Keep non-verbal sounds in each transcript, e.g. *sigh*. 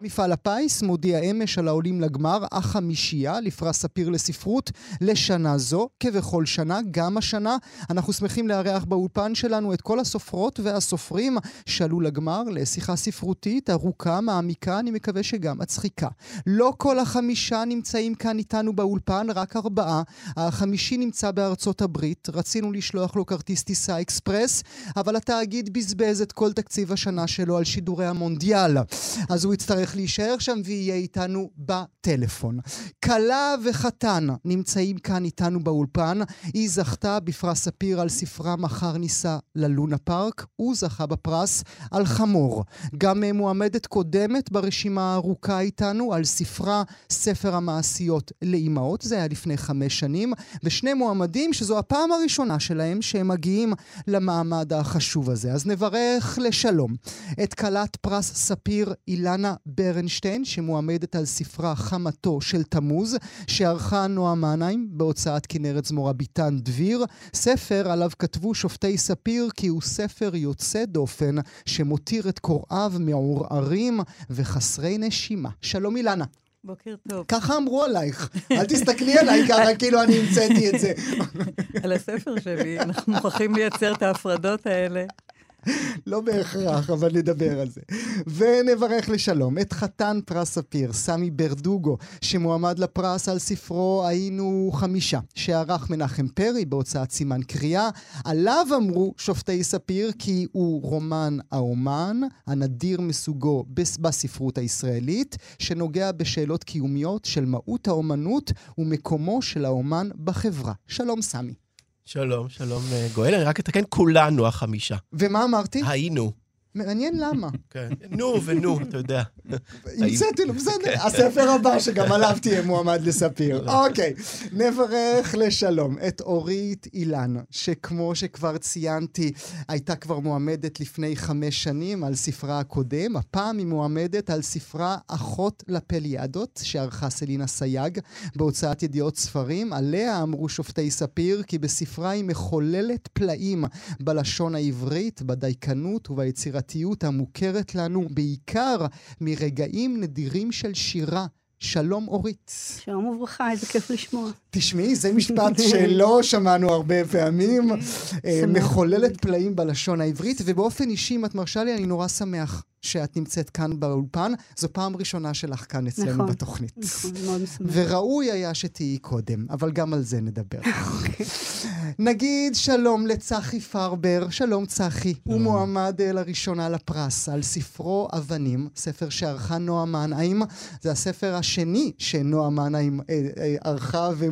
מפעל הפיס מודיע אמש על העולים לגמר החמישייה לפרס ספיר לספרות לשנה זו. כבכל שנה, גם השנה, אנחנו שמחים לארח באולפן שלנו את כל הסופרות והסופרים שעלו לגמר לשיחה ספרותית ארוכה, מעמיקה, אני מקווה שגם מצחיקה. לא כל החמישה נמצאים כאן איתנו באולפן, רק ארבעה. החמישי נמצא בארצות הברית, רצינו לשלוח לו כרטיס טיסה אקספרס, אבל התאגיד בזבז את כל תקציב השנה שלו על שידורי המונדיאל. אז הוא יצטרך הולך להישאר שם ויהיה איתנו בטלפון. כלה וחתן נמצאים כאן איתנו באולפן. היא זכתה בפרס ספיר על ספרה מחר ניסה ללונה פארק. הוא זכה בפרס על חמור. גם מועמדת קודמת ברשימה הארוכה איתנו על ספרה ספר המעשיות לאימהות. זה היה לפני חמש שנים. ושני מועמדים שזו הפעם הראשונה שלהם שהם מגיעים למעמד החשוב הזה. אז נברך לשלום את כלת פרס ספיר אילנה ברנשטיין, שמועמדת על ספרה חמתו של תמוז, שערכה נועה מנהיים בהוצאת כנרת זמורה ביטן דביר. ספר עליו כתבו שופטי ספיר כי הוא ספר יוצא דופן, שמותיר את קוראיו מעורערים וחסרי נשימה. שלום אילנה. בוקר טוב. ככה אמרו עלייך. אל תסתכלי עליי ככה כאילו אני המצאתי את זה. *laughs* על הספר שלי, אנחנו מוכרחים לייצר את ההפרדות האלה. לא בהכרח, אבל נדבר על זה. ונברך לשלום את חתן פרס ספיר, סמי ברדוגו, שמועמד לפרס על ספרו "היינו חמישה", שערך מנחם פרי בהוצאת סימן קריאה. עליו אמרו שופטי ספיר כי הוא רומן האומן, הנדיר מסוגו בספרות הישראלית, שנוגע בשאלות קיומיות של מהות האומנות ומקומו של האומן בחברה. שלום, סמי. שלום, שלום אה, גואל, אני רק אתקן, כולנו החמישה. ומה אמרתי? היינו. מעניין למה. כן, נו ונו, אתה יודע. המצאתי לו, בסדר. כן. הספר הבא שגם עליו תהיה מועמד לספיר. לא. אוקיי, נברך לשלום את אורית אילן, שכמו שכבר ציינתי, הייתה כבר מועמדת לפני חמש שנים על ספרה הקודם. הפעם היא מועמדת על ספרה אחות לפליאדות, שערכה סלינה סייג בהוצאת ידיעות ספרים. עליה אמרו שופטי ספיר כי בספרה היא מחוללת פלאים בלשון העברית, בדייקנות וביצירה. היצירתיות המוכרת לנו בעיקר מרגעים נדירים של שירה. שלום אורית. שלום וברכה, איזה כיף לשמוע. תשמעי, זה משפט שלא *laughs* שמענו הרבה פעמים. אה, מחוללת פלאים בלשון העברית, ובאופן אישי, אם את מרשה לי, אני נורא שמח שאת נמצאת כאן באולפן. זו פעם ראשונה שלך כאן אצלנו נכון, בתוכנית. נכון, מאוד משמח. וראוי היה שתהיי קודם, אבל גם על זה נדבר. *laughs* אוקיי. נגיד שלום לצחי פרבר. שלום צחי. הוא מועמד אה, לראשונה לפרס על ספרו אבנים, ספר שערכה נועה מנהיים. זה הספר השני שנועה מנהיים אה, אה,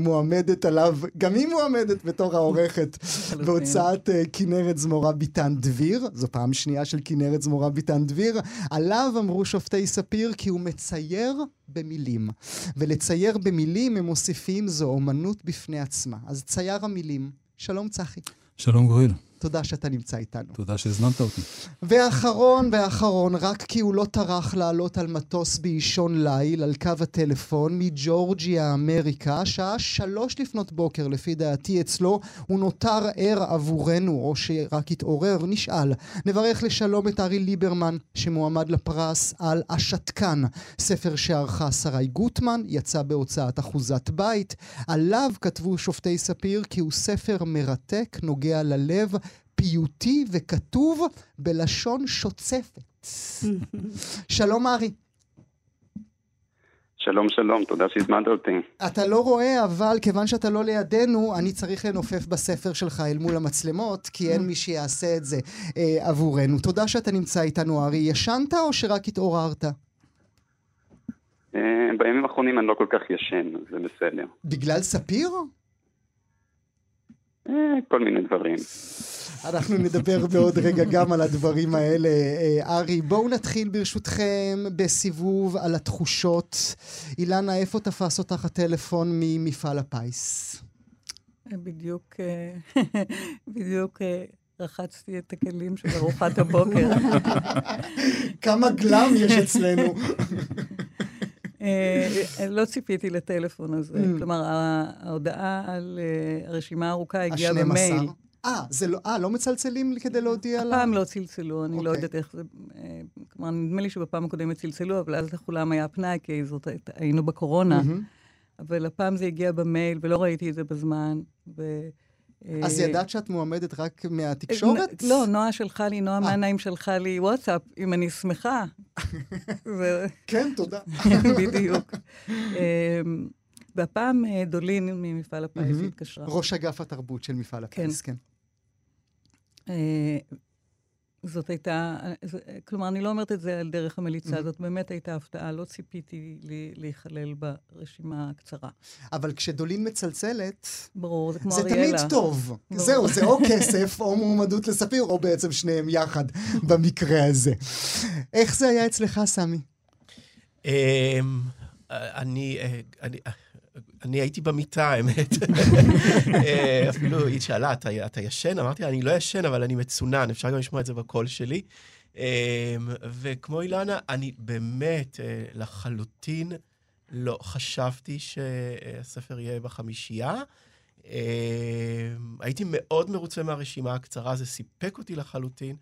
ערכה ומועמדת עליו, גם היא מועמדת בתור העורכת בהוצאת כנרת זמורה ביטן דביר. זו פעם שנייה של כנרת זמורה ביטן דביר. עליו אמרו שופטי ספיר כי הוא מצייר במילים. ולצייר במילים הם מוסיפים זו אומנות בפני עצמה. אז צייר המילים. שלום צחי. שלום גואל. תודה שאתה נמצא איתנו. תודה שהזמנת אותי. ואחרון ואחרון, רק כי הוא לא טרח לעלות על מטוס באישון ליל, על קו הטלפון, מג'ורג'יה, אמריקה, שעה שלוש לפנות בוקר, לפי דעתי אצלו, הוא נותר ער עבורנו, או שרק התעורר, נשאל. נברך לשלום את ארי ליברמן, שמועמד לפרס על השתקן, ספר שערכה שרי גוטמן, יצא בהוצאת אחוזת בית. עליו כתבו שופטי ספיר כי הוא ספר מרתק, נוגע ללב, פיוטי וכתוב בלשון שוצפת. *laughs* שלום ארי. שלום שלום, תודה שהזמנת אותי. אתה לא רואה, אבל כיוון שאתה לא לידינו, אני צריך לנופף בספר שלך אל מול המצלמות, כי אין מי שיעשה את זה אה, עבורנו. תודה שאתה נמצא איתנו, ארי. ישנת או שרק התעוררת? אה, בימים האחרונים אני לא כל כך ישן, זה בסדר. בגלל ספיר? אה, כל מיני דברים. אנחנו נדבר בעוד רגע גם על הדברים האלה. אה, ארי, בואו נתחיל ברשותכם בסיבוב על התחושות. אילנה, איפה תפס אותך הטלפון ממפעל הפיס? בדיוק, אה, *laughs* בדיוק רחצתי את הכלים של ארוחת הבוקר. *laughs* כמה גלם יש אצלנו. *laughs* אה, לא ציפיתי לטלפון הזה. Mm. כלומר, ההודעה על אה, הרשימה הארוכה הגיעה ה-12. במייל. אה, זה לא, אה, לא מצלצלים לי כדי להודיע לה? הפעם לא צלצלו, אני לא אוקיי. יודעת איך זה... אה, כלומר, נדמה לי שבפעם הקודמת צלצלו, אבל אז לכולם היה פנאי, כי זאת היינו בקורונה. אבל הפעם זה הגיע במייל, ולא ראיתי את זה בזמן. ו... אז אה, ידעת שאת מועמדת רק מהתקשורת? לא, נועה שלחה לי, נועה אה. מהנעים שלחה לי וואטסאפ, אם אני שמחה. *laughs* כן, תודה. *laughs* בדיוק. אמ, והפעם דולין ממפעל הפיס. התקשרה. ראש אגף התרבות של מפעל הפיס, כן. אה, זאת הייתה, זה- כלומר, אני לא אומרת את זה על דרך המליצה, Mhm. זאת באמת הייתה הפתעה, לא ציפיתי להיכלל ברשימה הקצרה. אבל כשדולין מצלצלת, ברור, זה כמו זה אריאלה. תמיד טוב. ברור. זהו, זה או כסף או מועמדות לספיר, או בעצם שניהם יחד *laughs* במקרה הזה. איך זה היה אצלך, סמי? אמ, אני, אה, אני, אה, אני הייתי במיטה, האמת. *laughs* אה, אפילו היא שאלה, "אתה- אתה ישן? אמרתי לה, אני לא ישן, אבל אני מצונן, אפשר גם לשמוע את זה בקול שלי. אמ, וכמו אילנה, אני באמת אה, לחלוטין לא חשבתי שהספר יהיה בחמישייה. אמ, הייתי מאוד מרוצה מהרשימה הקצרה, זה סיפק אותי לחלוטין.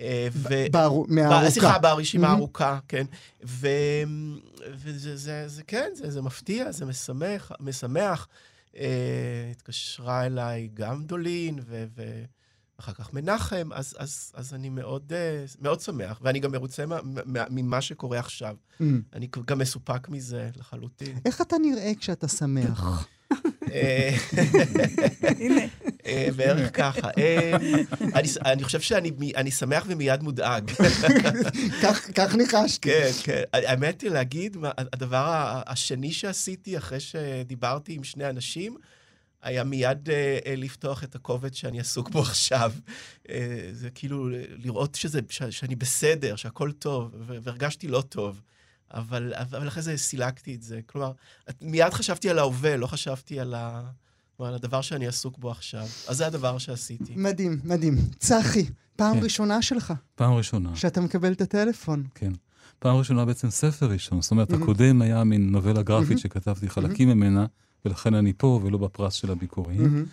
אה, ו- בארו- ב- מהארוכה. סליחה, ברשימה מהמם. הארוכה, כן. ו... וזה, זה, זה, כן, זה, זה מפתיע, זה משמח. משמח. אה, התקשרה אליי גם דולין, ו... ו... אחר כך מנחם, אז, אז, אז אני מאוד, אה, מאוד שמח, ואני גם מרוצה מה- מה- ממה שקורה עכשיו. Mm. אני גם מסופק מזה לחלוטין. איך אתה נראה כשאתה שמח? *laughs* הנה, בערך ככה. אה, אני, אני חושב שאני אני שמח ומיד מודאג. כך- ניחשתי. כן, כן. האמת היא להגיד, הדבר השני שעשיתי אחרי שדיברתי עם שני אנשים, היה מיד אה, אה, לפתוח את הקובץ שאני עסוק בו עכשיו. אה, זה כאילו לראות שזה, ש, שאני בסדר, שהכל טוב, והרגשתי לא טוב. אבל, אבל אחרי זה סילקתי את זה. כלומר, מיד חשבתי על ההווה, לא חשבתי על, ה, כלומר, על הדבר שאני עסוק בו עכשיו. אז זה הדבר שעשיתי. מדהים, מדהים. צחי, פעם כן. ראשונה שלך פעם ראשונה, שאתה מקבל את הטלפון. כן. פעם ראשונה בעצם ספר ראשון. זאת אומרת, מהמם. הקודם היה מין נובלה גרפית מהמם. שכתבתי חלקים ממנה, ולכן אני פה ולא בפרס של הביקורים. מהמם.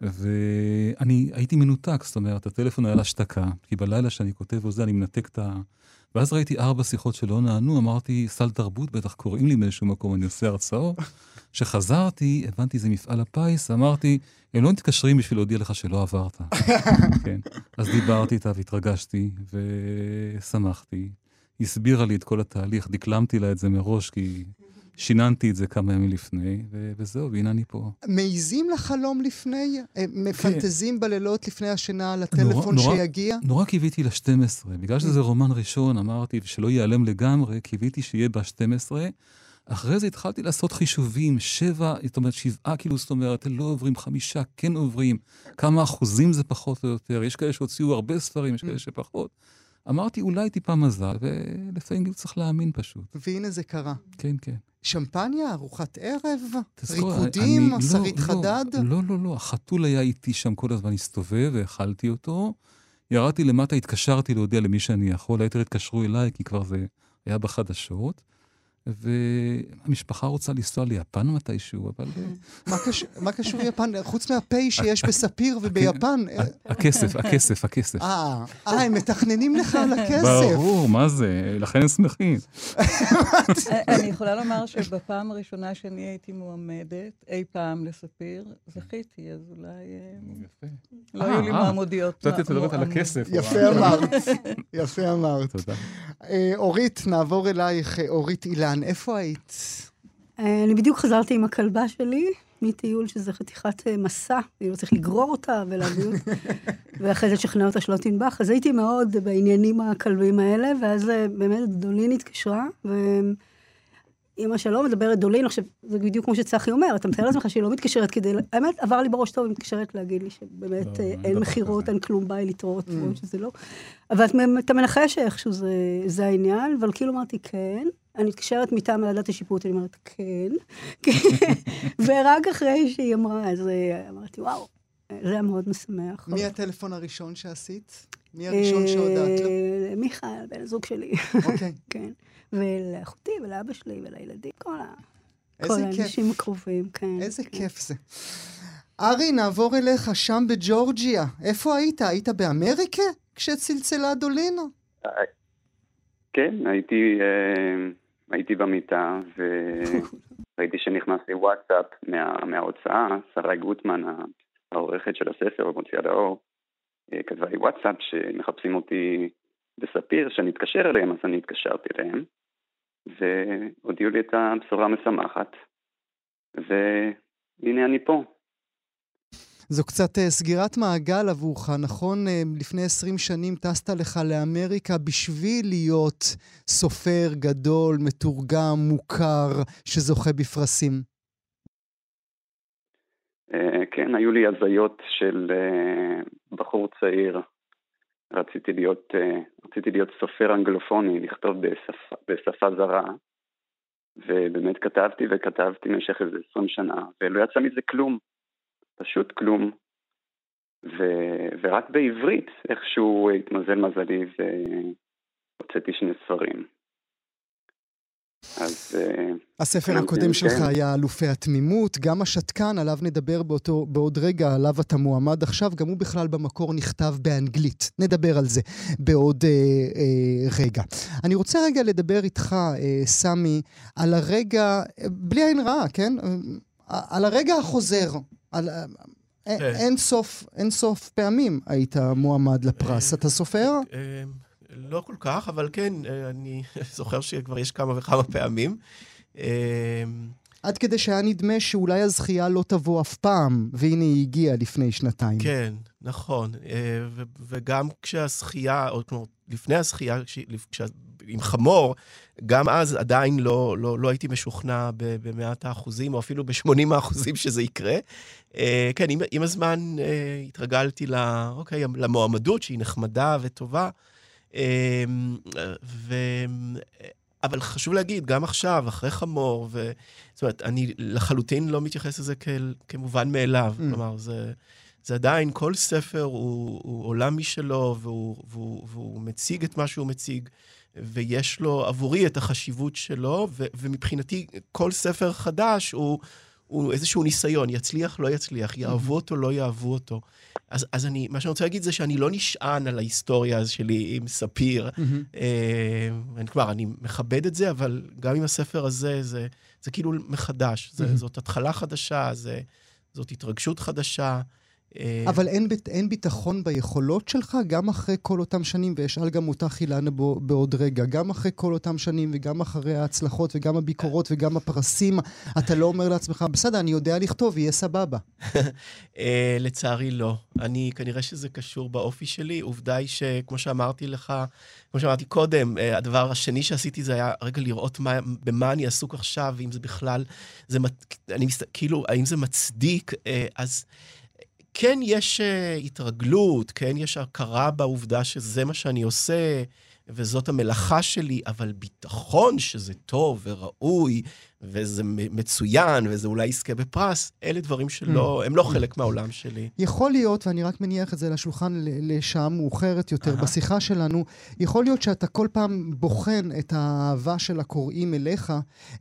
ואני הייתי מנותק, זאת אומרת, הטלפון היה להשתקה, כי בלילה שאני כותב וזה, אני מנתק את ה... ואז ראיתי ארבע שיחות שלא נענו, אמרתי, סל תרבות, בטח קוראים לי באיזשהו מקום, אני עושה הרצאות. כשחזרתי, הבנתי, זה מפעל הפיס, אמרתי, הם לא מתקשרים בשביל להודיע לך שלא עברת. *laughs* כן. אז דיברתי איתה והתרגשתי, ושמחתי. הסבירה לי את כל התהליך, דקלמתי לה את זה מראש, כי שיננתי את זה כמה ימים לפני, ו- וזהו, והנה אני פה. מעיזים לחלום לפני? אה, מפנטזים בלילות לפני השינה על הטלפון נורא- שיגיע? נורא קיוויתי ל-12. בגלל שזה רומן ראשון, אמרתי, שלא ייעלם לגמרי, קיוויתי שיהיה ב-12. אחרי זה התחלתי לעשות חישובים, שבע, זאת אומרת, שבעה, כאילו, זאת אומרת, לא עוברים, חמישה כן עוברים, כמה אחוזים זה פחות או יותר, יש כאלה שהוציאו הרבה ספרים, יש כאלה שפחות. אמרתי, אולי טיפה מזל, ולפעמים גם צריך להאמין פשוט. והנה זה קרה. כן, כן. שמפניה, ארוחת ערב, תזכור, ריקודים, אני- לא, שרית לא, חדד. לא, לא, לא, החתול היה איתי שם כל הזמן, הסתובב והאכלתי אותו. ירדתי למטה, התקשרתי להודיע למי שאני יכול, היתר התקשרו אליי, כי כבר זה היה בחדשות. והמשפחה רוצה לנסוע ליפן מתישהו, אבל אה, מה קש- מה קשור יפן? חוץ מהפ' שיש בספיר וביפן. אה, הכסף, הכסף, הכסף. אה, אה, הם מתכננים לך על הכסף. ברור, מה זה? לכן הם שמחים. אני יכולה לומר שבפעם הראשונה שאני הייתי מועמדת, אי פעם לספיר, זכיתי, אז אולי אה, לא היו לי מעמודיות. חשבתי את מדברת על מועמד. הכסף. יפה אמרת, יפה אמרת. תודה. אורית, נעבור אלייך. אורית אילן, איפה היית? אה, אני בדיוק חזרתי עם הכלבה שלי מטיול שזה חתיכת אה, מסע, כאילו צריך לגרור אותה ולהביא אותה, *laughs* ואחרי זה לשכנע אותה שלא תנבח. אז הייתי מאוד בעניינים הכלבים האלה, ואז אה, באמת דולין התקשרה, ואימא שלו מדברת דולין, עכשיו, זה בדיוק כמו שצחי אומר, אתה מתאר לעצמך שהיא לא מתקשרת כדי, האמת, עבר לי בראש טוב, היא מתקשרת להגיד לי שבאמת לא, אה, אין מכירות. אין כלום, ביי להתראות, למרות שזה לא. אבל את- אתה מנחש שאיכשהו זה, זה העניין, אבל כאילו אמרתי, כן. אני מתקשרת מטעם ועדת השיפוט, אני אומרת, כן. *laughs* כן. ורק אחרי שהיא אמרה, אז אה, אמרתי, וואו, זה היה מאוד משמח. מי הטלפון הראשון שעשית? מי הראשון שהודעת לו? אה, מיכאל, בן הזוג שלי. אוקיי. *laughs* כן. ולאחותי ולאבא שלי ולילדים, כל ה... כל כיף. האנשים הקרובים, כן. איזה כן. כיף זה. ארי, נעבור אליך, שם בג'ורג'יה. איפה היית? היית באמריקה כשצלצלה דולינה? כן, הייתי, אה, הייתי במיטה, וראיתי שנכנס לי וואטסאפ מה, מההוצאה, שרי גוטמן, העורכת של הספר, מוציאה לאור, אה, כתבה לי וואטסאפ שמחפשים אותי בספיר, שאני אתקשר אליהם, אז אני התקשרתי אליהם, והודיעו לי את הבשורה המשמחת, והנה אני פה. זו קצת אה, סגירת מעגל עבורך, נכון? אה, לפני 20 שנים טסת לך לאמריקה בשביל להיות סופר גדול, מתורגם, מוכר, שזוכה בפרסים. אה, כן, היו לי הזיות של בחור צעיר. רציתי להיות, אה, רציתי להיות סופר אנגלופוני, לכתוב בשפה, בשפה זרה, ובאמת כתבתי וכתבתי במשך איזה 20 שנה, ולא יצא מזה כלום, פשוט כלום. ו, ורק בעברית איכשהו התמזל מזלי והוצאתי שני ספרים. אז אה, הספר כן, הקודם כן, שלך כן. היה אלופי התמימות, גם השתקן, עליו נדבר באותו, בעוד רגע, עליו אתה מועמד עכשיו, גם הוא בכלל במקור נכתב באנגלית. נדבר על זה בעוד אה, אה, רגע. אני רוצה רגע לדבר איתך, אה, סמי, על הרגע, בלי עין רעה, כן? אה, על הרגע החוזר. על, אה, כן. אין סוף, אין סוף פעמים היית מועמד לפרס. אתה סופר? לא כל כך, אבל כן, אה, אני *laughs* זוכר שכבר יש כמה וכמה פעמים. אה, עד כדי שהיה נדמה שאולי הזכייה לא תבוא אף פעם, והנה היא הגיעה לפני שנתיים. כן, נכון. אה, וגם כשהזכייה, או כלומר, לפני הזכייה, עם חמור, גם אז עדיין לא, לא, לא הייתי משוכנע במאת האחוזים, או אפילו ב-80 האחוזים שזה יקרה. אה, כן, עם, עם הזמן התרגלתי ל, אוקיי, למועמדות, שהיא נחמדה וטובה. אה, ו... אבל חשוב להגיד, גם עכשיו, אחרי חמור, ו... זאת אומרת, אני לחלוטין לא מתייחס לזה כאל, כמובן מאליו. Mm. כלומר, זה, זה עדיין, כל ספר הוא, הוא עולם משלו, והוא, והוא, והוא מציג את מה שהוא מציג, ויש לו עבורי את החשיבות שלו, ו, ומבחינתי, כל ספר חדש הוא, הוא איזשהו ניסיון, יצליח, לא יצליח, יאהבו אותו, לא יאהבו אותו. אז, אז אני, מה שאני רוצה להגיד זה שאני לא נשען על ההיסטוריה שלי עם ספיר. אה, אני- כלומר, אני מכבד את זה, אבל גם עם הספר הזה, זה, זה כאילו מחדש. זה. זאת התחלה חדשה, זה, זאת התרגשות חדשה. אה, אבל אין, אין ביטחון ביכולות שלך גם אחרי כל אותם שנים, ואשאל גם אותך, אילנה, בעוד רגע, גם אחרי כל אותם שנים, וגם אחרי ההצלחות, וגם הביקורות, וגם הפרסים, אתה לא אומר לעצמך, בסדר, אני יודע לכתוב, יהיה סבבה. *laughs* אה, לצערי לא. אני, כנראה שזה קשור באופי שלי. עובדה היא שכמו שאמרתי לך, כמו שאמרתי קודם, אה, הדבר השני שעשיתי זה היה רגע לראות מה, במה אני עסוק עכשיו, ואם זה בכלל, זה, אני מסת... כאילו, האם זה מצדיק, אז... כן יש אה, התרגלות, כן יש הכרה בעובדה שזה מה שאני עושה, וזאת המלאכה שלי, אבל ביטחון שזה טוב וראוי, וזה מצוין, וזה אולי יזכה בפרס, אלה דברים שלא, הם לא חלק מהעולם שלי. יכול להיות, ואני רק מניח את זה לשולחן ל- לשעה מאוחרת יותר, אהה. בשיחה שלנו, יכול להיות שאתה כל פעם בוחן את האהבה של הקוראים אליך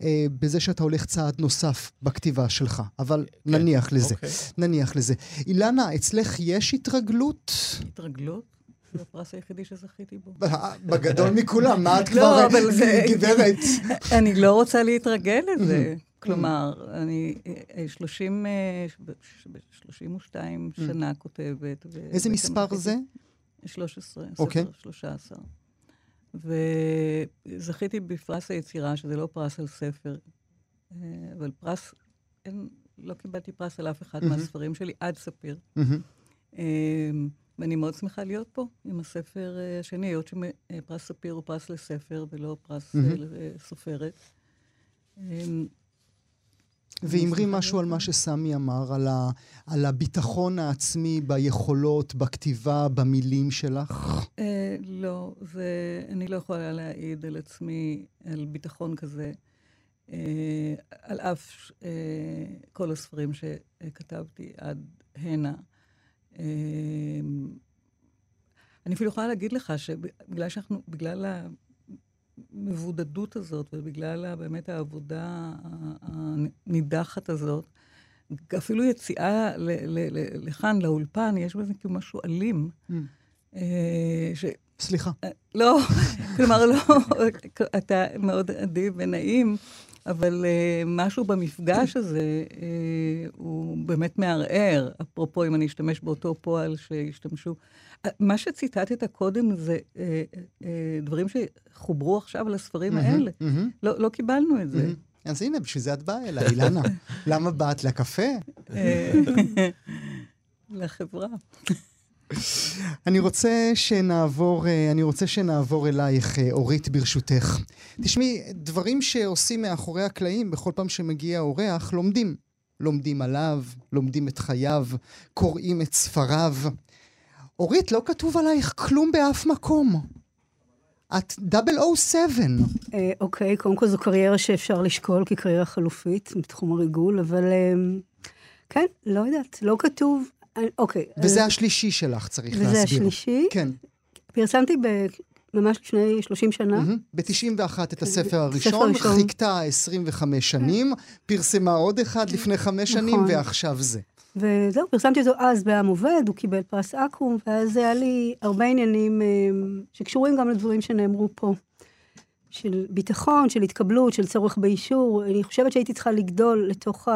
אה, בזה שאתה הולך צעד נוסף בכתיבה שלך, אבל כן, נניח לזה. אוקיי. נניח לזה. אילנה, אצלך יש התרגלות? התרגלות? זה הפרס היחידי שזכיתי בו. בגדול מכולם, מה את לא, כבר זה- גברת? *laughs* אני לא רוצה להתרגל לזה. כלומר, אני אה, 30, אה, ב- ב- 32 שנה כותבת. איזה מספר זה? 13, אוקיי. ספר 13. וזכיתי בפרס היצירה, שזה לא פרס על ספר, אה, אבל פרס, אין, לא קיבלתי פרס על אף אחד מהמם. מהספרים שלי עד ספיר. אה, ואני מאוד שמחה להיות פה עם הספר אה, השני, היות שפרס ספיר הוא פרס לספר ולא פרס אה, מהמם. לסופרת. אה, ואמרי משהו על מה. שסמי אמר, על, ה, על הביטחון העצמי ביכולות, בכתיבה, במילים שלך. אה, לא, זה, אני לא יכולה להעיד על עצמי, על ביטחון כזה, אה, על אף אה, כל הספרים שכתבתי עד הנה. אני אפילו יכולה להגיד לך שבגלל שאנחנו, בגלל המבודדות הזאת ובגלל באמת העבודה הנידחת הזאת, אפילו יציאה לכאן, לאולפן, יש בזה כאילו משהו אלים. Mm. ש... סליחה. לא, *laughs* כלומר, לא, אתה מאוד אדיב ונעים, אבל uh, משהו במפגש הזה uh, הוא באמת מערער. אפרופו, אם אני אשתמש באותו פועל שהשתמשו. Uh, מה שציטטת קודם זה uh, uh, דברים שחוברו עכשיו לספרים האלה. לא, לא קיבלנו את זה. אז הנה, בשביל זה את באה אליי, אילנה. *laughs* למה באת? לקפה? *laughs* לחברה. אני רוצה שנעבור, אה, אני רוצה שנעבור אלייך, אה, אורית, ברשותך. תשמעי, דברים שעושים מאחורי הקלעים בכל פעם שמגיע אורח, לומדים. לומדים עליו, לומדים את חייו, קוראים את ספריו. אורית, לא כתוב עלייך כלום באף מקום. את 007. אה, אוקיי, קודם כל זו קריירה שאפשר לשקול כקריירה חלופית בתחום הריגול, אבל כן, לא יודעת, לא כתוב. אוקיי. וזה אז... השלישי שלך, צריך וזה להסביר. וזה השלישי? כן. פרסמתי ב... ממש לפני 30 שנה. Mm-hmm. ב-91 את הספר הראשון, חיכתה 25 שנים, פרסמה עוד אחד לפני חמש נכון. שנים, ועכשיו זה. וזהו, פרסמתי אותו אז בעם עובד, הוא קיבל פרס אקו"ם, ואז היה לי הרבה עניינים אה, שקשורים גם לדברים שנאמרו פה. של ביטחון, של התקבלות, של צורך באישור. אני חושבת שהייתי צריכה לגדול לתוך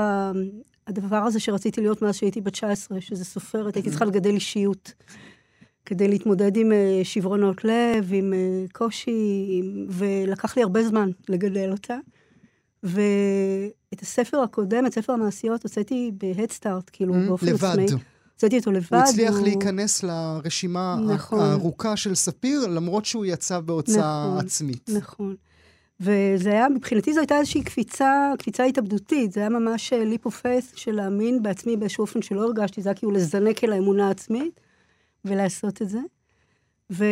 הדבר הזה שרציתי להיות מאז שהייתי בת 19, שזה סופרת, הייתי צריכה לגדל אישיות. כדי להתמודד עם uh, שברונות לב, עם uh, קושי, עם... ולקח לי הרבה זמן לגדל אותה. ואת הספר הקודם, את ספר המעשיות, הוצאתי בהדסטארט, כאילו, mm, באופן לבד. עצמי. הוצאתי אותו לבד. הוא הצליח הוא... להיכנס לרשימה נכון. הארוכה של ספיר, למרות שהוא יצא בהוצאה נכון, עצמית. נכון. וזה היה, מבחינתי זו הייתה איזושהי קפיצה, קפיצה התאבדותית, זה היה ממש leap of faith של להאמין בעצמי באיזשהו אופן שלא הרגשתי, זה היה כאילו לזנק אל האמונה העצמית ולעשות את זה. ו...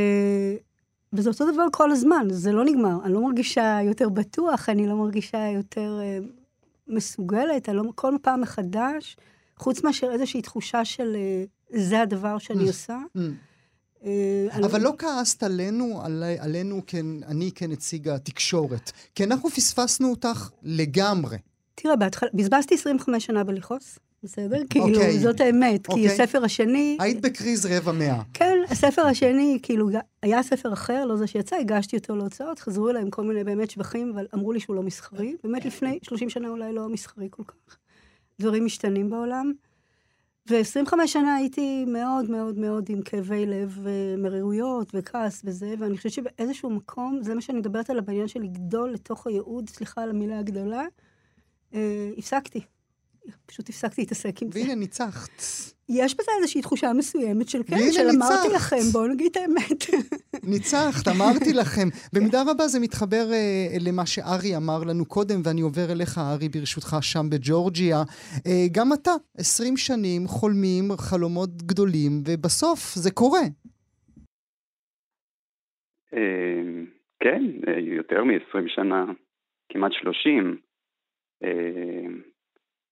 וזה אותו דבר כל הזמן, זה לא נגמר. אני לא מרגישה יותר בטוח, אני לא מרגישה יותר uh, מסוגלת, אני לא, כל פעם מחדש, חוץ מאשר איזושהי תחושה של uh, זה הדבר שאני עושה. אה, אבל לא כעסת עלינו, עלינו, אני כנציג התקשורת, כי אנחנו פספסנו אותך לגמרי. תראה, בהתחלה, בזבזתי 25 שנה בלכעוס, בסדר? כאילו, אוקיי. זאת האמת, כי אוקיי. הספר השני... היית בקריז רבע מאה. כן, הספר השני, כאילו, היה ספר אחר, לא זה שיצא, הגשתי אותו להוצאות, חזרו אליי עם כל מיני באמת שבחים, אבל אמרו לי שהוא לא מסחרי. באמת לפני 30 שנה אולי לא מסחרי כל כך. דברים משתנים בעולם. ו-25 שנה הייתי מאוד מאוד מאוד עם כאבי לב ומרירויות וכעס וזה, ואני חושבת שבאיזשהו מקום, זה מה שאני מדברת עליו בעניין של לגדול לתוך הייעוד, סליחה על המילה הגדולה, אה, הפסקתי. פשוט הפסקתי להתעסק עם זה. והנה, ניצחת. יש בזה איזושהי תחושה מסוימת של כן, של אמרתי לכם, בואו נגיד את האמת. *laughs* ניצחת, אמרתי לכם. במידה רבה זה מתחבר uh, למה שארי אמר לנו קודם, ואני עובר אליך, ארי, ברשותך, שם בג'ורג'יה. Uh, גם אתה, 20 שנים, חולמים חלומות גדולים, ובסוף זה קורה. אה, כן, יותר מ-20 שנה, כמעט 30.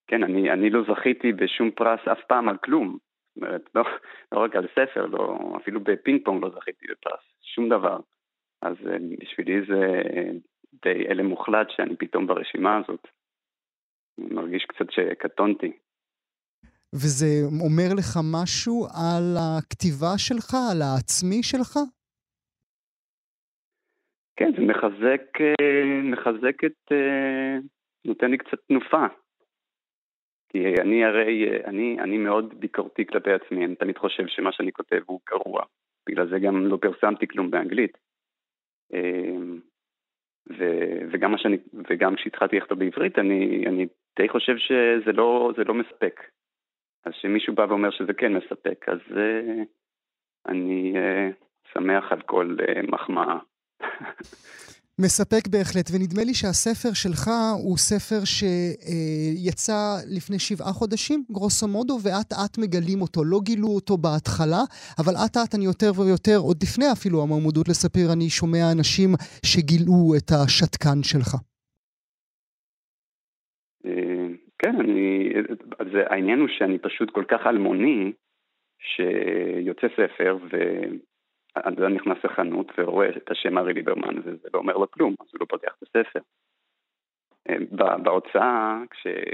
כן, אני, אני לא זכיתי בשום פרס אף פעם על כלום. זאת אומרת, לא, לא רק על ספר, לא, אפילו בפינג פונג לא זכיתי בפרס, שום דבר. אז אה, בשבילי זה די הלם מוחלט שאני פתאום ברשימה הזאת. אני מרגיש קצת שקטונתי. וזה אומר לך משהו על הכתיבה שלך, על העצמי שלך? כן, זה מחזק, אה, מחזק את, אה, נותן לי קצת תנופה. כי אני הרי, אני, אני מאוד ביקורתי כלפי עצמי, אני תמיד חושב שמה שאני כותב הוא גרוע. בגלל זה גם לא פרסמתי כלום באנגלית. אמ, ו, וגם, שאני, וגם כשהתחלתי לכתוב בעברית, אני, אני די חושב שזה לא, לא מספק. אז כשמישהו בא ואומר שזה כן מספק, אז uh, אני uh, שמח על כל uh, מחמאה. *laughs* מספק בהחלט, ונדמה לי שהספר שלך הוא ספר שיצא לפני שבעה חודשים, גרוסו מודו, ואט אט מגלים אותו. לא גילו אותו בהתחלה, אבל אט אט אני יותר ויותר, עוד לפני אפילו המועמדות לספיר, אני שומע אנשים שגילו את השתקן שלך. כן, אני... העניין הוא שאני פשוט כל כך אלמוני, שיוצא ספר, ואדם נכנס לחנות ורואה את השם ארי ליברמן, וזה לא אומר לו כלום, אז הוא לא פותח את הספר. בהוצאה,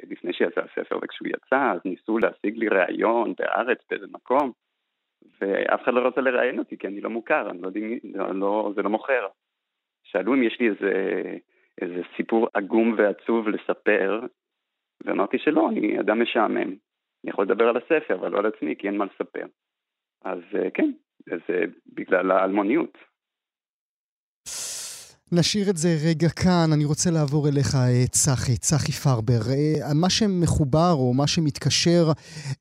לפני שיצא הספר וכשהוא יצא, אז ניסו להשיג לי ראיון בארץ באיזה מקום, ואף אחד לא רצה לראיין אותי כי אני לא מוכר, אני לא יודע, לא, לא, זה לא מוכר. שאלו אם יש לי איזה, איזה סיפור עגום ועצוב לספר, ואמרתי שלא, אני אדם משעמם. אני יכול לדבר על הספר, אבל לא על עצמי, כי אין מה לספר. אז אה, כן, זה בגלל האלמוניות. נשאיר את זה רגע כאן, אני רוצה לעבור אליך, אה, צחי, צחי פרבר. אה, מה שמחובר או מה שמתקשר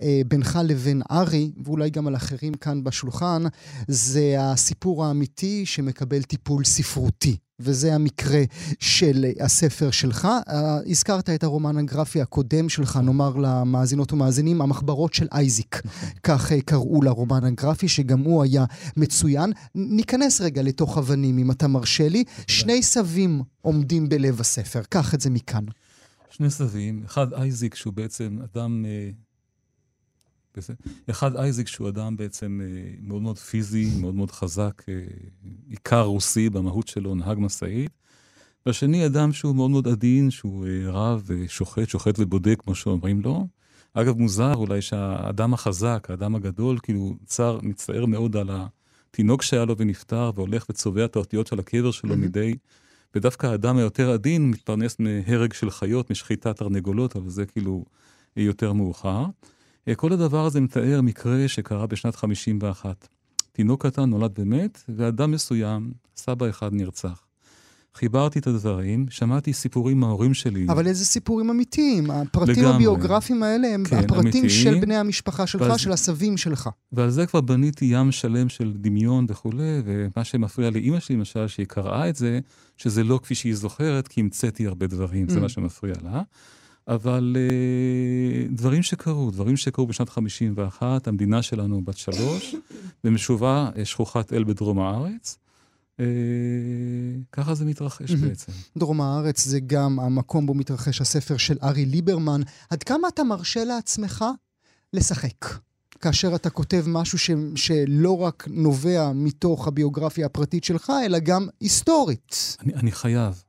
אה, בינך לבין ארי, ואולי גם על אחרים כאן בשולחן, זה הסיפור האמיתי שמקבל טיפול ספרותי. וזה המקרה של הספר שלך. הזכרת את הרומן הגרפי הקודם שלך, נאמר למאזינות ומאזינים, המחברות של אייזיק. כך קראו לרומן הגרפי, שגם הוא היה מצוין. ניכנס רגע לתוך אבנים, אם אתה מרשה לי. שני סבים עומדים בלב הספר, קח את זה מכאן. שני סבים, אחד אייזיק, שהוא בעצם אדם... אחד אייזיק, שהוא אדם בעצם מאוד מאוד פיזי, מאוד מאוד חזק, עיקר רוסי במהות שלו, נהג משאית. והשני, אדם שהוא מאוד מאוד עדין, שהוא רב ושוחט, שוחט ובודק, כמו שאומרים לו. אגב, מוזר אולי שהאדם החזק, האדם הגדול, כאילו צר, מצטער מאוד על התינוק שהיה לו ונפטר, והולך וצובע את האותיות של הקבר שלו mm-hmm. מדי. ודווקא האדם היותר עדין מתפרנס מהרג של חיות, משחיטת תרנגולות, אבל זה כאילו יותר מאוחר. כל הדבר הזה מתאר מקרה שקרה בשנת 51. תינוק קטן נולד ומת, ואדם מסוים, סבא אחד נרצח. חיברתי את הדברים, שמעתי סיפורים מההורים שלי. אבל איזה סיפורים אמיתיים? הפרטים לגמרי. הביוגרפיים האלה הם כן, הפרטים אמיתיים, של בני המשפחה שלך, ועל, של הסבים שלך. ועל זה כבר בניתי ים שלם של דמיון וכולי, ומה שמפריע לאימא שלי, למשל, שהיא קראה את זה, שזה לא כפי שהיא זוכרת, כי המצאתי הרבה דברים, mm. זה מה שמפריע לה. אבל uh, דברים שקרו, דברים שקרו בשנת 51, המדינה שלנו בת שלוש, במשובה שכוחת אל בדרום הארץ. Uh, ככה זה מתרחש בעצם. דרום הארץ זה גם המקום בו מתרחש הספר של ארי ליברמן. עד כמה אתה מרשה לעצמך לשחק? כאשר אתה כותב משהו ש, שלא רק נובע מתוך הביוגרפיה הפרטית שלך, אלא גם היסטורית. אני, אני חייב.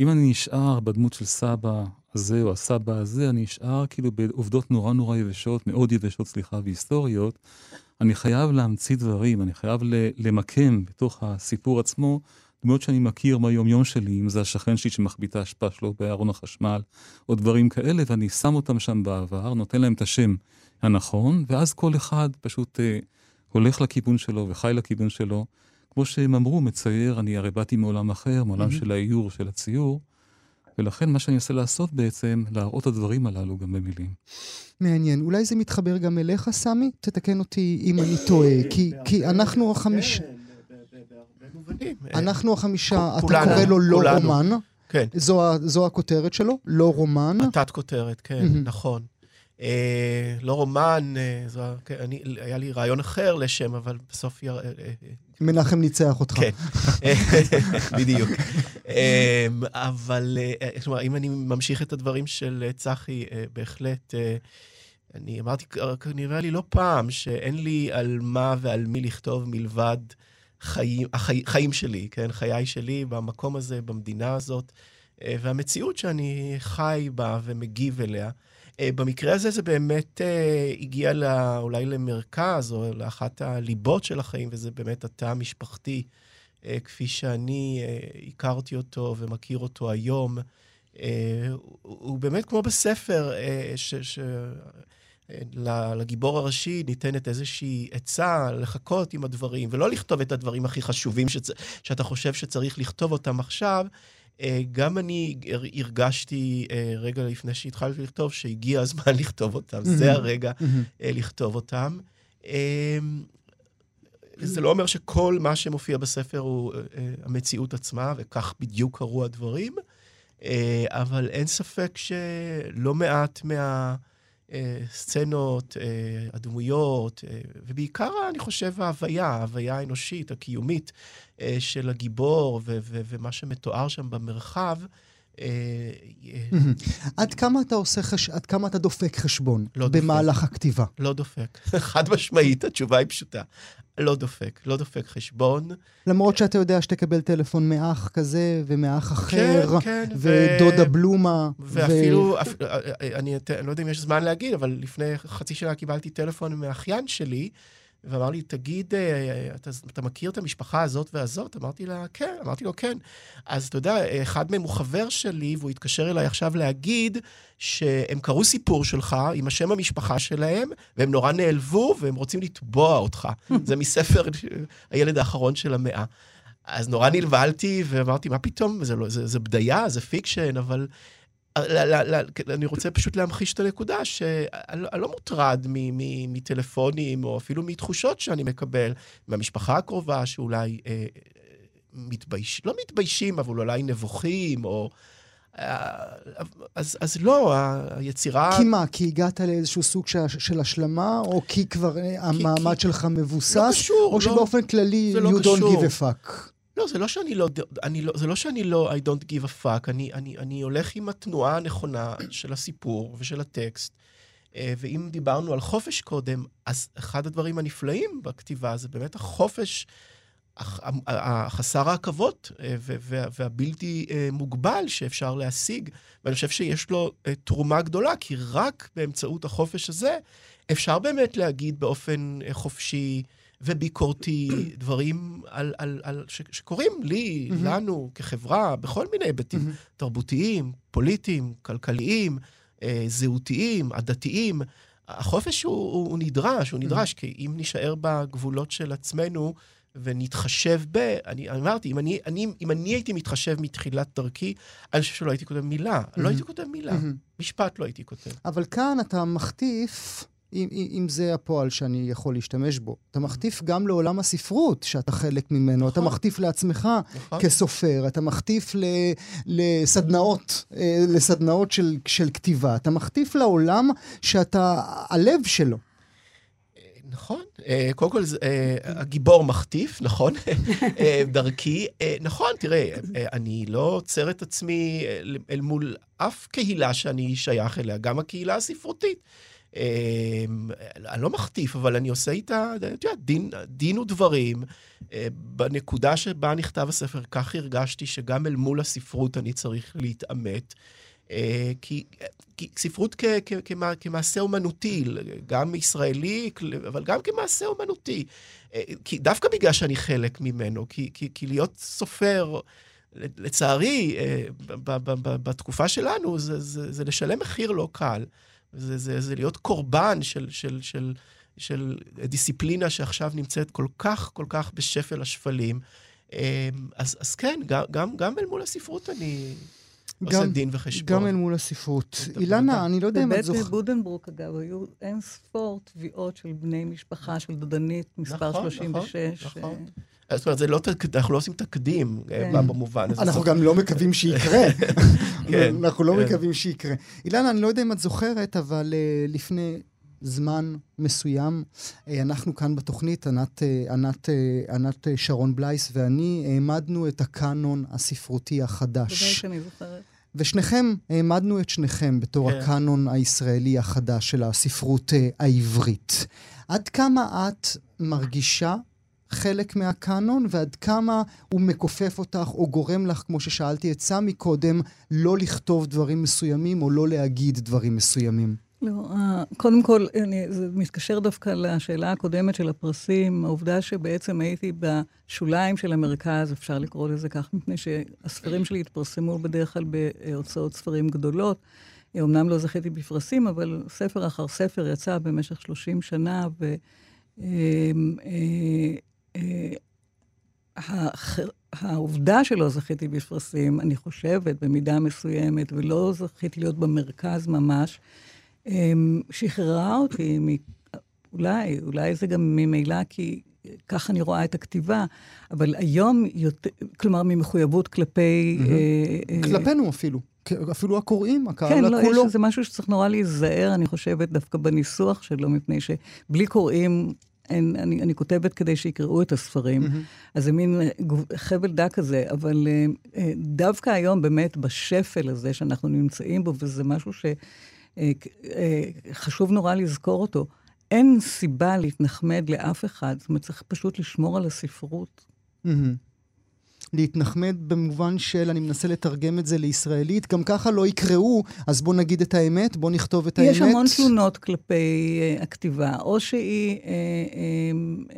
אם אני נשאר בדמות של סבא הזה או הסבא הזה, אני נשאר כאילו בעובדות נורא נורא יבשות, מאוד יבשות, סליחה, והיסטוריות. אני חייב להמציא דברים, אני חייב למקם בתוך הסיפור עצמו דמויות שאני מכיר מהיום-יום שלי, אם זה השכן שלי שמחביט האשפה שלו בארון החשמל, או דברים כאלה, ואני שם אותם שם בעבר, נותן להם את השם הנכון, ואז כל אחד פשוט אה, הולך לכיוון שלו וחי לכיוון שלו. כמו שהם אמרו, מצייר, אני הרי באתי מעולם אחר, מעולם mm-hmm. של האיור, של הציור, ולכן מה שאני אנסה לעשות בעצם, להראות את הדברים הללו גם במילים. מעניין. אולי זה מתחבר גם אליך, סמי? תתקן אותי אם אני טועה. כי, כי אנחנו החמישה... אנחנו החמישה, אתה קורא לו לא רומן. כן. זו, זו הכותרת שלו, לא רומן. התת כותרת, כן, נכון. אה, לא רומן, אה, זו, כן, אני, היה לי רעיון אחר לשם, אבל בסוף... יר, אה, אה, מנחם ניצח אותך. כן, *laughs* בדיוק. אמ, אבל, כלומר, אם אני ממשיך את הדברים של צחי, בהחלט, אני אמרתי, נראה לי לא פעם, שאין לי על מה ועל מי לכתוב מלבד חיים, החיים, חיים שלי, כן? חיי שלי במקום הזה, במדינה הזאת, והמציאות שאני חי בה ומגיב אליה. אה, במקרה הזה זה באמת אה, הגיע לא, אולי למרכז, או לאחת הליבות של החיים, וזה באמת התא המשפחתי, אה, כפי שאני הכרתי אותו ומכיר אותו היום. הוא באמת כמו בספר, ש... ש... לגיבור הראשי ניתנת איזושהי עצה לחכות עם הדברים, ולא לכתוב את הדברים הכי חשובים שצ... שאתה חושב שצריך לכתוב אותם עכשיו, גם אני הרגשתי אה, רגע לפני שהתחלתי לכתוב, שהגיע הזמן *laughs* לכתוב אותם. זה הרגע אה, לכתוב אותם. זה לא אומר שכל מה שמופיע בספר הוא המציאות עצמה, וכך בדיוק קרו הדברים, אבל אין ספק שלא מעט מה... סצנות, הדמויות, ובעיקר, אני חושב, ההוויה, ההוויה האנושית, הקיומית של הגיבור, ו- ו- ומה שמתואר שם במרחב, אה, אה, עד כמה אתה עושה חש... עד כמה אתה דופק חשבון לא. במהלך הכתיבה? לא דופק. *laughs* חד משמעית, התשובה היא פשוטה. לא דופק, לא דופק חשבון. למרות שאתה יודע שתקבל טלפון מאח כזה ומאח אחר, כן, ו- ודודה בלומה. ואפילו, אפ- אני את- אני לא יודע אם יש זמן להגיד, אבל לפני חצי שנה קיבלתי טלפון מאחיין שלי, ואמר לי, תגיד, אה, אתה, אתה מכיר את המשפחה הזאת והזאת? אמרתי לה, כן. אמרתי לו, כן. אז אתה יודע, אחד מהם הוא חבר שלי, והוא התקשר אליי עכשיו להגיד שהם קראו סיפור שלך עם השם המשפחה שלהם, והם נורא נעלבו, והם רוצים לתבוע אותך. *laughs* זה מ"ספר הילד האחרון של המאה". אז נורא נבהלתי, ואמרתי, מה פתאום? זה, לא, זה, זה בדיה, זה fiction, אבל... אני רוצה פשוט להמחיש את הנקודה שאני לא- מוטרד מטלפונים, או אפילו מתחושות שאני מקבל מהמשפחה הקרובה, שאולי אה, מתבייש, לא מתביישים, אבל אולי נבוכים, או... אה, אז, אז לא, היצירה... כי מה? כי הגעת לאיזשהו סוג של, של השלמה, או כי כבר אה, המעמד כי- שלך מבוסס, לא קשור, או לא. שבאופן כללי לא you don't קשור. give a fuck? לא, זה לא שאני לא, אני לא, זה לא שאני לא, I don't give a fuck, אני, אני, אני הולך עם התנועה הנכונה של הסיפור ושל הטקסט. אה, ואם דיברנו על חופש קודם, אז אחד הדברים הנפלאים בכתיבה זה באמת החופש החסר העכבות אה, והבלתי אה, מוגבל שאפשר להשיג. ואני חושב שיש לו תרומה גדולה, כי רק באמצעות החופש הזה אפשר באמת להגיד באופן חופשי וביקורתי דברים על, על, על, ש, שקורים לי, מהמם. לנו, כחברה, בכל מיני היבטים, מהמם. תרבותיים, פוליטיים, כלכליים, אה, זהותיים, עדתיים. החופש הוא, הוא, הוא נדרש, הוא נדרש, כי אם נישאר בגבולות של עצמנו ונתחשב ב... אני אמרתי, אם אני, אני, אם אני הייתי מתחשב מתחילת דרכי, אני חושב שלא הייתי כותב מילה. לא הייתי כותב מילה. מהמם. משפט לא הייתי כותב. אבל כאן אתה מחטיף, אם, אם זה הפועל שאני יכול להשתמש בו, אתה מחטיף גם לעולם הספרות שאתה חלק ממנו, אתה נכון. מחטיף לעצמך נכון? כסופר, אתה מחטיף ל, לסדנאות, אה, לסדנאות של, של כתיבה, אתה מחטיף לעולם שאתה הלב שלו. נכון. אה, קודם כל, אה, הגיבור מחטיף, נכון? אה, דרכי. אה, נכון, תראה, אה, אני לא עוצר את עצמי אה, אל מול אף קהילה שאני שייך אליה, גם הקהילה הספרותית. אה, אני לא מחטיף, אבל אני עושה איתה, את יודעת, דין, דין ודברים. אה, בנקודה שבה נכתב הספר, כך הרגשתי שגם אל מול הספרות אני צריך להתעמת. אה, כי, כי ספרות כ, כ, כמע, כמעשה אומנותי, גם ישראלי, אבל גם כמעשה אומנותי. אה, כי דווקא בגלל שאני חלק ממנו, כי, כי, כי להיות סופר, לצערי, ב, ב, ב, בתקופה שלנו, זה, זה, זה לשלם מחיר לא קל. זה, זה, זה להיות קורבן של, של, של, של דיסציפלינה שעכשיו נמצאת כל כך, כל כך בשפל השפלים. אה, אז, אז כן, גם, גם, גם אל מול הספרות אני עושה גם- דין וחשבון. גם אל מול הספרות. אילנה. אני לא יודע אם את בבית זוכרת... בודנברוק, אגב, היו אין ספור תביעות של בני משפחה של דודנית, מספר נכון, 36. נכון, אה, נכון. זאת אומרת, זה לא, אנחנו לא עושים תקדים אה, כן. במובן הזה. אנחנו זאת- גם לא מקווים שיקרה. *laughs* כן, אנחנו לא כן. מקווים שיקרה. אילנה, אני לא יודע אם את זוכרת, אבל uh, לפני זמן מסוים, uh, אנחנו כאן בתוכנית, ענת, uh, ענת, uh, ענת uh, שרון בלייס ואני, העמדנו את הקאנון הספרותי החדש. בוודאי שאני זוכרת. ושניכם, העמדנו את שניכם בתור כן. הקאנון הישראלי החדש של הספרות אה, העברית. עד כמה את מרגישה חלק מהקאנון, ועד כמה הוא מכופף אותך או גורם לך, כמו ששאלתי את סמי קודם, לא לכתוב דברים מסוימים או לא להגיד דברים מסוימים? לא, אה, קודם כל, אני, זה מתקשר דווקא לשאלה הקודמת של הפרסים, העובדה שבעצם הייתי בשוליים של המרכז, אפשר לקרוא לזה כך, מפני שהספרים שלי התפרסמו בדרך כלל בהוצאות ספרים גדולות. אמנם לא זכיתי בפרסים, אבל ספר אחר ספר יצא במשך 30 שנה, ו... אה, אה, אה, העובדה שלא זכיתי בפרסים, אני חושבת, במידה מסוימת, ולא זכיתי להיות במרכז ממש, אמ, שחררה אותי, מ... אולי, אולי זה גם ממילא כי ככה אני רואה את הכתיבה, אבל היום, יותר, כלומר, ממחויבות כלפי... מהמם. אה, אה, כלפינו אפילו. כ- אפילו הקוראים, הקהל כן, לא, יש. איזה משהו שצריך נורא להיזהר, אני חושבת, דווקא בניסוח שלו, מפני שבלי קוראים אין, אני, אני כותבת כדי שיקראו את הספרים. Mm-hmm. אז זה מין חבל דק כזה, אבל דווקא היום באמת בשפל הזה שאנחנו נמצאים בו, וזה משהו שחשוב נורא לזכור אותו, אין סיבה להתנחמד לאף אחד, זאת אומרת, צריך פשוט לשמור על הספרות. Mm-hmm. להתנחמד במובן של, אני מנסה לתרגם את זה לישראלית, גם ככה לא יקראו, אז בוא נגיד את האמת, בוא נכתוב את האמת. יש המון תלונות כלפי uh, הכתיבה, או שהיא uh, uh, uh,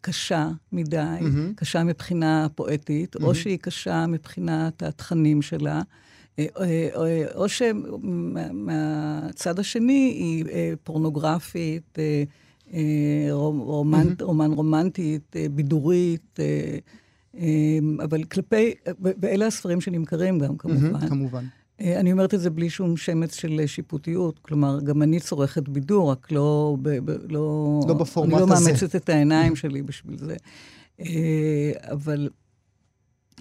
קשה מדי, mm-hmm. קשה מבחינה פואטית, mm-hmm. או שהיא קשה מבחינת התכנים שלה. או שמהצד השני היא פורנוגרפית, רומן, רומן רומנטית, בידורית, אבל כלפי, ואלה הספרים שנמכרים גם, כמובן. כמובן. אה, אני אומרת את זה בלי שום שמץ של שיפוטיות. כלומר, גם אני צורכת בידור, רק לא... ב, ב, לא, לא בפורמט הזה. אני לא מאמצת את העיניים שלי בשביל זה. אה, אבל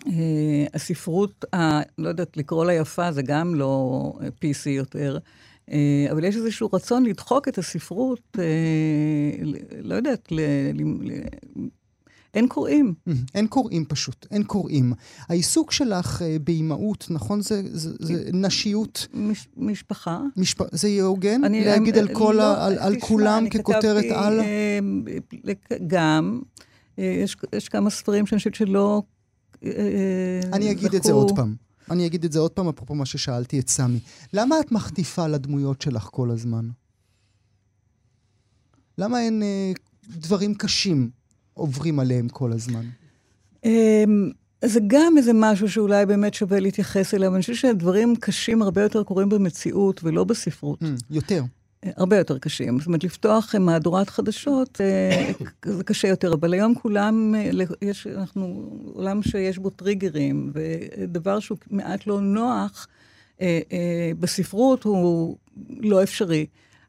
אה, הספרות, ה, לא יודעת, לקרוא לה יפה זה גם לא PC יותר. אבל יש איזשהו רצון לדחוק את הספרות, לא יודעת, אין קוראים. אין קוראים פשוט, אין קוראים. העיסוק שלך אה, באימהות, נכון? זה, זה, זה נשיות. מש, משפחה. משפ... זה יהיה הוגן? להגיד אני, על, כל לא, ה, על, על כולם ככותרת על? אה, גם. אה, יש, יש כמה ספרים שאני חושבת שלא... אני אגיד את זה עוד פעם. אני אגיד את זה עוד פעם, אפרופו מה ששאלתי את סמי. למה את מחטיפה לדמויות שלך כל הזמן? למה אין אה, דברים קשים עוברים עליהם כל הזמן? אמ, זה גם איזה משהו שאולי באמת שווה להתייחס אליו. אני חושבת שדברים קשים הרבה יותר קורים במציאות ולא בספרות. Mm, יותר. אה, הרבה יותר קשים. זאת אומרת, לפתוח מהדורת חדשות אה, *coughs* זה קשה יותר, אבל היום כולם, אה, יש, אנחנו עולם שיש בו טריגרים, ודבר שהוא מעט לא נוח בספרות הוא לא אפשרי.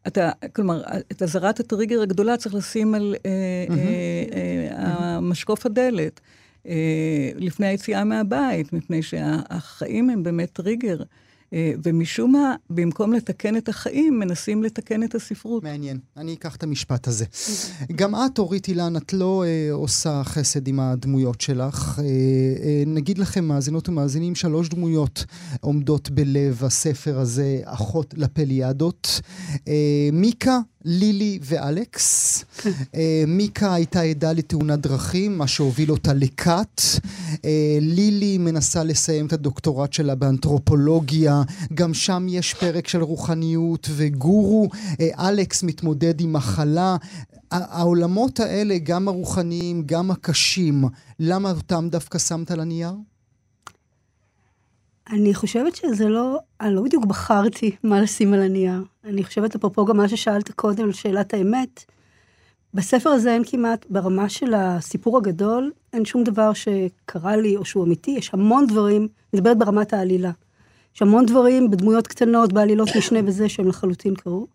אתה, כלומר, את אזהרת הטריגר הגדולה צריך לשים על אה, אה, אה, משקוף הדלת אה, לפני היציאה מהבית, מפני שהחיים הם באמת טריגר. אה, ומשום מה, במקום לתקן את החיים, מנסים לתקן את הספרות. מעניין. אני אקח את המשפט הזה. גם את, אורית אילן, את לא אה, עושה חסד עם הדמויות שלך. אה, אה, נגיד לכם, מאזינות ומאזינים, שלוש דמויות עומדות בלב הספר הזה, אחות לפליאדות. אה, מיקה, לילי ואלכס. *laughs* אה, מיקה הייתה עדה לתאונת דרכים, מה שהוביל אותה לכת. אה, לילי מנסה לסיים את הדוקטורט שלה באנתרופולוגיה, גם שם יש פרק של רוחניות וגורו. אה, אלכס מתמודד עם מחלה. העולמות האלה, גם הרוחניים, גם הקשים, למה אותם דווקא שמת על הנייר? אני חושבת שזה לא, אני לא בדיוק בחרתי מה לשים על הנייר. אני חושבת, אפרופו גם מה ששאלת קודם על שאלת האמת, בספר הזה אין כמעט, ברמה של הסיפור הגדול, אין שום דבר שקרה לי או שהוא אמיתי, יש המון דברים, מדברת ברמת העלילה. יש המון דברים בדמויות קטנות, בעלילות משנה וזה, שהם לחלוטין קרו.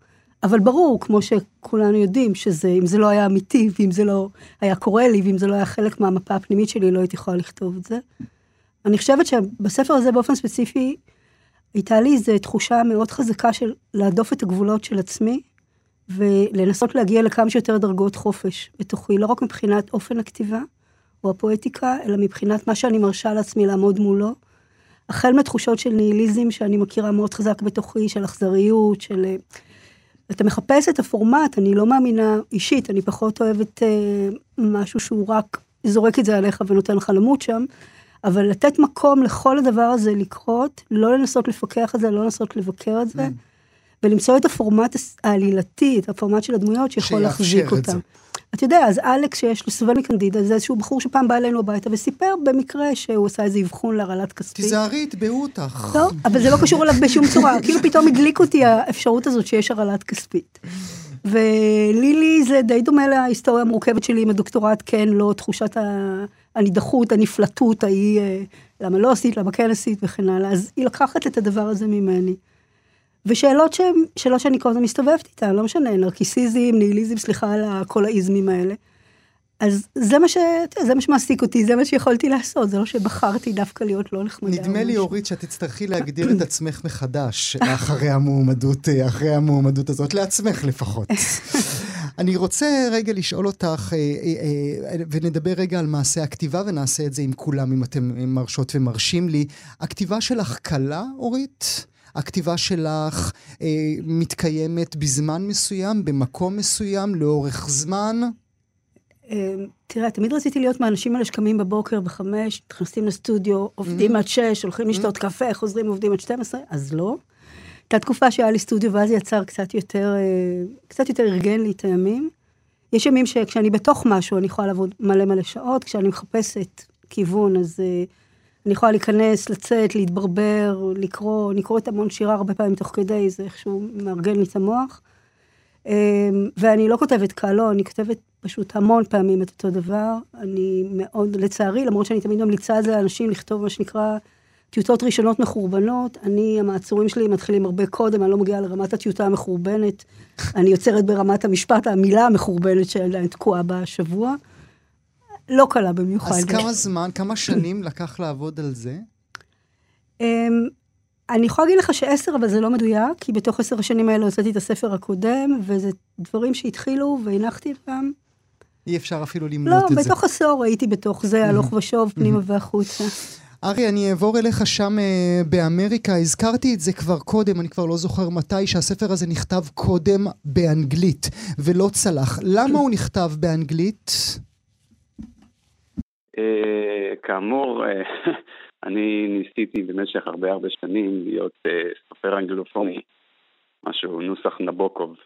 אבל ברור, כמו שכולנו יודעים, שזה, אם זה לא היה אמיתי, ואם זה לא היה קורה לי, ואם זה לא היה חלק מהמפה הפנימית שלי, לא הייתי יכולה לכתוב את זה. אני חושבת שבספר הזה באופן ספציפי, הייתה לי איזו תחושה מאוד חזקה של להדוף את הגבולות של עצמי, ולנסות להגיע לכמה שיותר דרגות חופש בתוכי, לא רק מבחינת אופן הכתיבה או הפואטיקה, אלא מבחינת מה שאני מרשה לעצמי לעמוד מולו. החל מתחושות של ניהיליזם שאני מכירה מאוד חזק בתוכי, של אכזריות, של... אתה מחפש את הפורמט, אני לא מאמינה אישית, אני פחות אוהבת אה, משהו שהוא רק זורק את זה עליך ונותן לך למות שם, אבל לתת מקום לכל הדבר הזה לקרות, לא לנסות לפקח על זה, לא לנסות לבקר את זה, mm. ולמצוא את הפורמט העלילתי, את הפורמט של הדמויות שיכול להחזיק אותם. אתה יודע, אז אלכס שיש לו סובל מקנדידה, זה איזשהו בחור שפעם בא אלינו הביתה וסיפר במקרה שהוא עשה איזה אבחון להרעלת כספית. תיזהרי, יתבעו אותך. לא, אבל זה לא קשור אליו בשום צורה, כאילו פתאום הדליק אותי האפשרות הזאת שיש הרעלת כספית. ולילי זה די דומה להיסטוריה המורכבת שלי עם הדוקטורט, כן, לא, תחושת הנידחות, הנפלטות, ההיא, אה, למה לא עשית, למה כן עשית וכן הלאה. אז היא לקחת את הדבר הזה ממני. ושאלות שהן, שאלות שאני כל הזמן מסתובבת איתן, לא משנה, נרקיסיזם, ניהיליזם, סליחה על כל האיזמים האלה. אז זה מה, ש... זה מה שמעסיק אותי, זה מה שיכולתי לעשות, זה לא שבחרתי דווקא להיות לא נחמדה. נדמה לי, אורית, שאת תצטרכי להגדיר את עצמך מחדש אחרי המועמדות, אחרי המועמדות הזאת, לעצמך לפחות. *laughs* אני רוצה רגע לשאול אותך, אה, אה, אה, ונדבר רגע על מעשה הכתיבה, ונעשה את זה עם כולם, אם אתם מרשות ומרשים לי. הכתיבה שלך קלה, אורית? הכתיבה שלך אה, מתקיימת בזמן מסוים, במקום מסוים, לאורך זמן? אה, תראה, תמיד רציתי להיות מהאנשים האלה שקמים בבוקר בחמש, נכנסים לסטודיו, עובדים עד שש, הולכים לשתות קפה, חוזרים, עובדים עד 12, אז לא. הייתה תקופה שהיה לי סטודיו, ואז יצר קצת יותר, אה, קצת יותר ארגן לי את הימים. יש ימים שכשאני בתוך משהו, אני יכולה לעבוד מלא מלא שעות, כשאני מחפשת כיוון, אז uh, אני יכולה להיכנס, לצאת, להתברבר, לקרוא, אני קוראת המון שירה הרבה פעמים תוך כדי, זה איכשהו מארגן לי את המוח. Um, ואני לא כותבת קל, לא, אני כותבת פשוט המון פעמים את אותו דבר. אני מאוד, לצערי, למרות שאני תמיד ממליצה על זה לאנשים לכתוב מה שנקרא טיוטות ראשונות מחורבנות, אני, המעצורים שלי מתחילים הרבה קודם, אני לא מגיעה לרמת הטיוטה המחורבנת, אני יוצרת ברמת המשפט, המילה המחורבנת שעדיין תקועה בשבוע. לא קלה במיוחד. אז כמה זמן, כמה שנים לקח לעבוד על זה? אני יכולה להגיד לך שעשר, אבל זה לא מדויק, כי בתוך עשר השנים האלה הוצאתי את הספר הקודם, וזה דברים שהתחילו והנחתי אותם. אי אפשר אפילו למנות לא, את זה. לא, בתוך עשור הייתי בתוך זה, הלוך ושוב, פנימה והחוצה. ארי, אני אעבור אליך שם uh, באמריקה. הזכרתי את זה כבר קודם, אני כבר לא זוכר מתי, שהספר הזה נכתב קודם באנגלית, ולא צלח. למה הוא נכתב באנגלית? Uh, כאמור, uh, *laughs* אני ניסיתי במשך הרבה הרבה שנים להיות uh, סופר אנגלופוני, משהו נוסח נבוקוב.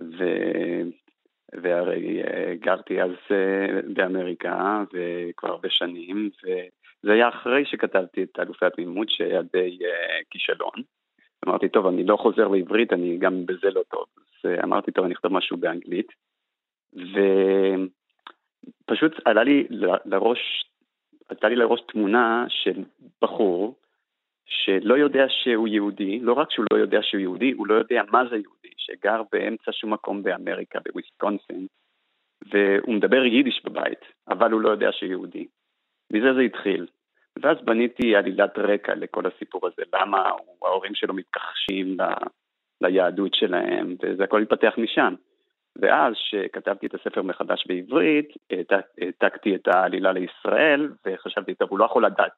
ו... והרי גרתי אז באמריקה, וכבר הרבה שנים, ו... זה היה אחרי שכתבתי את אלופי התמימות, שהיה די uh, כישלון. אמרתי, טוב, אני לא חוזר לעברית, אני גם בזה לא טוב. אז uh, אמרתי, טוב, אני אכתוב משהו באנגלית. ופשוט עלה לי לראש, עלתה לי לראש תמונה של בחור שלא יודע שהוא יהודי, לא רק שהוא לא יודע שהוא יהודי, הוא לא יודע מה זה יהודי, שגר באמצע שום מקום באמריקה, בוויסקונסין, והוא מדבר יידיש בבית, אבל הוא לא יודע שהוא יהודי. מזה זה התחיל. ואז בניתי עלילת רקע לכל הסיפור הזה, למה ההורים שלו מתכחשים ל, ליהדות שלהם, וזה הכל התפתח משם. ואז כשכתבתי את הספר מחדש בעברית, העתקתי את העלילה לישראל, וחשבתי, טוב, הוא לא יכול לדעת,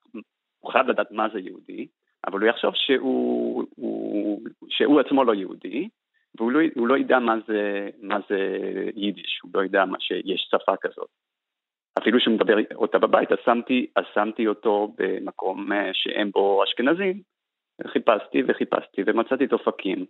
הוא חייב לדעת מה זה יהודי, אבל הוא יחשוב שהוא, הוא, שהוא עצמו לא יהודי, והוא לא, לא ידע מה זה, מה זה יידיש, הוא לא ידע מה שיש שפה כזאת. אפילו שהוא מדבר אותה בבית, אז שמתי, אז שמתי אותו במקום אה, שאין בו אשכנזים. חיפשתי וחיפשתי ומצאתי את אופקים.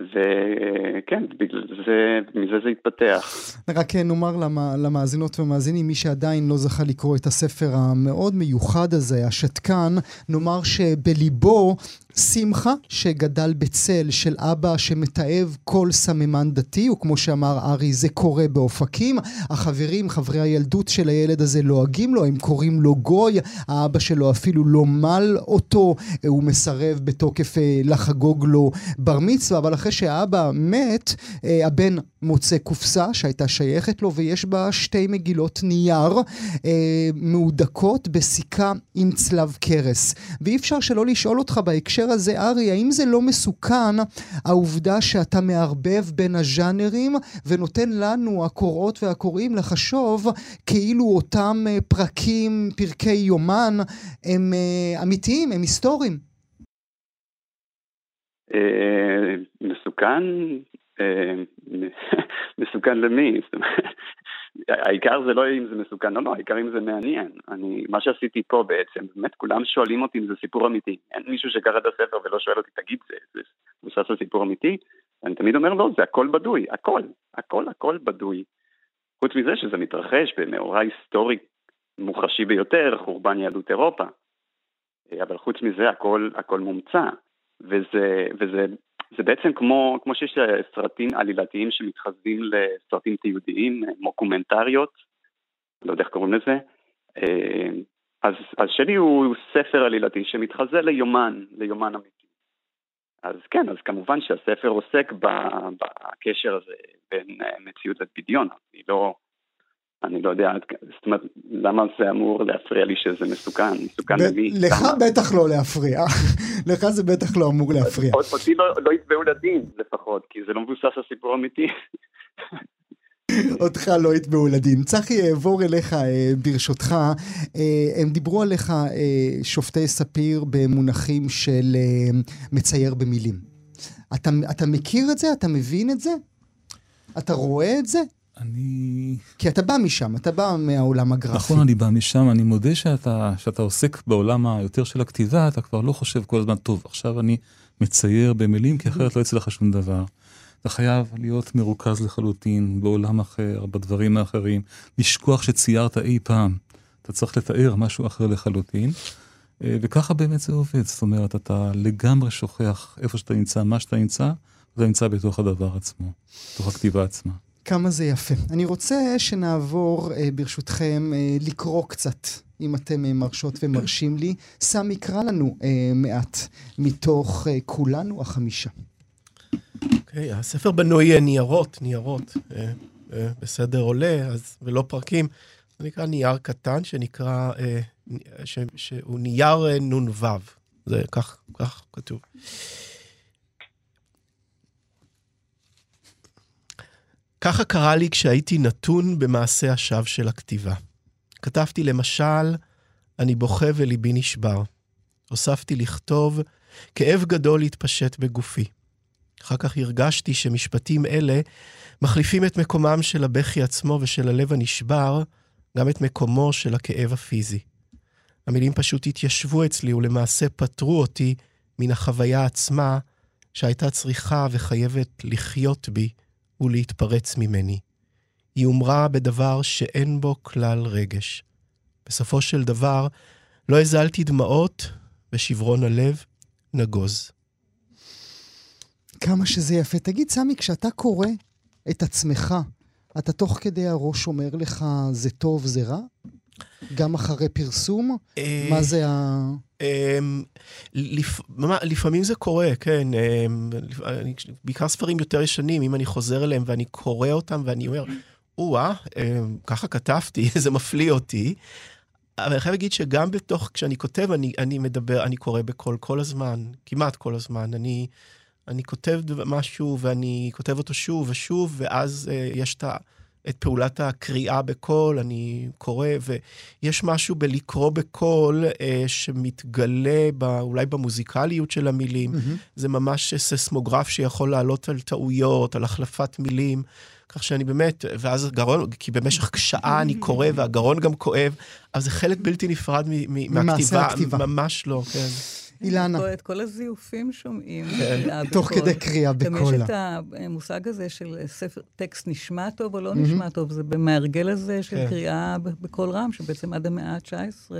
וכן, בגלל זה, מזה זה התפתח. *laughs* רק נאמר למאזינות ומאזינים, מי שעדיין לא זכה לקרוא את הספר המאוד מיוחד הזה, השתקן, נאמר שבליבו שמחה שגדל בצל של אבא שמתעב כל סממן דתי, וכמו שאמר ארי, זה קורה באופקים. החברים, חברי הילדות של הילד הזה לועגים לו, הם קוראים לו גוי, האבא שלו אפילו לא מל אותו, הוא מסרב בתוקף אה, לחגוג לו בר מצווה, אבל אחרי שהאבא מת, אה, הבן מוצא קופסה שהייתה שייכת לו, ויש בה שתי מגילות נייר אה, מהודקות בסיכה עם צלב קרס. ואי אפשר שלא לשאול אותך בהקשר הזה, ארי, האם זה לא מסוכן העובדה שאתה מערבב בין הז'אנרים ונותן לנו, הקוראות והקוראים, לחשוב כאילו אותם אה, פרקים, פרקי יומן, הם אה, אמיתיים, הם היסטוריים? אה, מסוכן? *laughs* מסוכן למי? העיקר זה לא אם זה מסוכן או לא, העיקר אם זה מעניין. אני, מה שעשיתי פה בעצם, באמת כולם שואלים אותי אם זה סיפור אמיתי. אין מישהו שקרא את הספר ולא שואל אותי, תגיד, זה, זה מבוסס על סיפור אמיתי? אני תמיד אומר, לא, זה הכל בדוי, הכל, הכל, הכל בדוי. חוץ מזה שזה מתרחש במאורע היסטורי מוחשי ביותר, חורבן יהדות אירופה. אבל חוץ מזה הכל, הכל מומצא. וזה, וזה זה בעצם כמו, כמו שיש סרטים עלילתיים שמתחזים לסרטים תיעודיים, מוקומנטריות, לא יודע איך קוראים לזה, אה, אז, אז שלי הוא ספר עלילתי שמתחזה ליומן, ליומן אמיתי. אז כן, אז כמובן שהספר עוסק בקשר הזה בין אה, מציאות לבדיון, אני לא, אני לא יודע, זאת אומרת, למה זה אמור להפריע לי שזה מסוכן? מסוכן למי? לך בטח לא להפריע. *laughs* לך זה בטח לא אמור להפריע. אותי לא, לא יתבעו לדין לפחות, כי זה לא מבוסס על סיפור אמיתי. *laughs* אותך לא יתבעו לדין. צחי, אעבור אליך אה, ברשותך. אה, הם דיברו עליך, אה, שופטי ספיר, במונחים של מצייר במילים. אתה, אתה מכיר את זה? אתה מבין את זה? אתה רואה את זה? אני... כי אתה בא משם, אתה בא מהעולם הגרפי. נכון, אני בא משם, אני מודה שאתה, שאתה עוסק בעולם היותר של הכתיבה, אתה כבר לא חושב כל הזמן, טוב, עכשיו אני מצייר במילים, כי אחרת לא יצא לך שום דבר. אתה חייב להיות מרוכז לחלוטין, בעולם אחר, בדברים האחרים, לשכוח שציירת אי פעם. אתה צריך לתאר משהו אחר לחלוטין, אה, וככה באמת זה עובד. זאת אומרת, אתה לגמרי שוכח איפה שאתה נמצא, מה שאתה נמצא, אתה נמצא בתוך הדבר עצמו, בתוך הכתיבה עצמה. כמה זה יפה. אני רוצה שנעבור, אה, ברשותכם, אה, לקרוא קצת, אם אתם מרשות ומרשים לי. סם יקרא לנו מעט מתוך כולנו החמישה. אוקיי, okay, הספר בנוי ניירות, ניירות, אה, אה, בסדר עולה, אז, ולא פרקים. זה נקרא נייר קטן, שנקרא, אה, ש, שהוא נייר אה, נ"ו. זה כך, כך כתוב. ככה קרה לי כשהייתי נתון במעשה השווא של הכתיבה. כתבתי למשל, אני בוכה וליבי נשבר. הוספתי לכתוב, כאב גדול התפשט בגופי. אחר כך הרגשתי שמשפטים אלה מחליפים את מקומם של הבכי עצמו ושל הלב הנשבר, גם את מקומו של הכאב הפיזי. המילים פשוט התיישבו אצלי ולמעשה פטרו אותי מן החוויה עצמה שהייתה צריכה וחייבת לחיות בי ולהתפרץ ממני. היא הומרה בדבר שאין בו כלל רגש. בסופו של דבר, לא הזלתי דמעות, ושברון הלב נגוז. כמה שזה יפה. תגיד, סמי, כשאתה קורא את עצמך, אתה תוך כדי הראש אומר לך, זה טוב, זה רע? גם אחרי פרסום? אה, מה זה ה... אמ, לפעמים זה קורה, כן. אמ, בעיקר ספרים יותר ישנים, אם אני חוזר אליהם ואני קורא אותם ואני אומר, או-אה, אמ, ככה כתבתי, *laughs* זה מפליא אותי. אבל אני חייב להגיד שגם בתוך, כשאני כותב, אני, אני מדבר, אני קורא בקול כל הזמן, כמעט כל הזמן. אני אני כותב משהו ואני כותב אותו שוב ושוב, ואז אה, יש את, את פעולת הקריאה בקול, אני קורא, ויש משהו בלקרוא בקול אה, שמתגלה ב, אולי במוזיקליות של המילים. Mm-hmm. זה ממש ססמוגרף שיכול לעלות על טעויות, על החלפת מילים. כך שאני באמת, ואז הגרון, כי במשך שעה אני קורא והגרון גם כואב, אז זה חלק בלתי נפרד מהכתיבה. ממש לא, כן. *laughs* אילנה. את כל הזיופים שומעים. כן. תוך כדי קריאה בקולה. גם יש את המושג הזה של ספר, טקסט נשמע טוב או לא נשמע טוב, זה מהרגל הזה של כן. קריאה בקול רם, שבעצם עד המאה ה-19,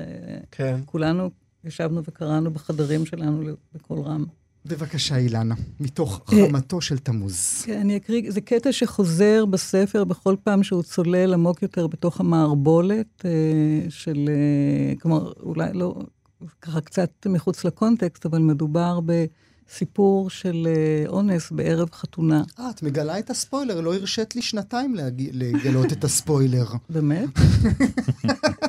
כן. כולנו ישבנו וקראנו בחדרים שלנו בקול רם. בבקשה, אילנה, מתוך אה, חמתו של תמוז. כן, אני אקריא, זה קטע שחוזר בספר בכל פעם שהוא צולל עמוק יותר בתוך המערבולת אה, של, אה, כלומר, אולי לא, ככה קצת מחוץ לקונטקסט, אבל מדובר בסיפור של אה, אונס בערב חתונה. אה, את מגלה את הספוילר, לא הרשית לי שנתיים להג... לגלות את הספוילר. *laughs* באמת?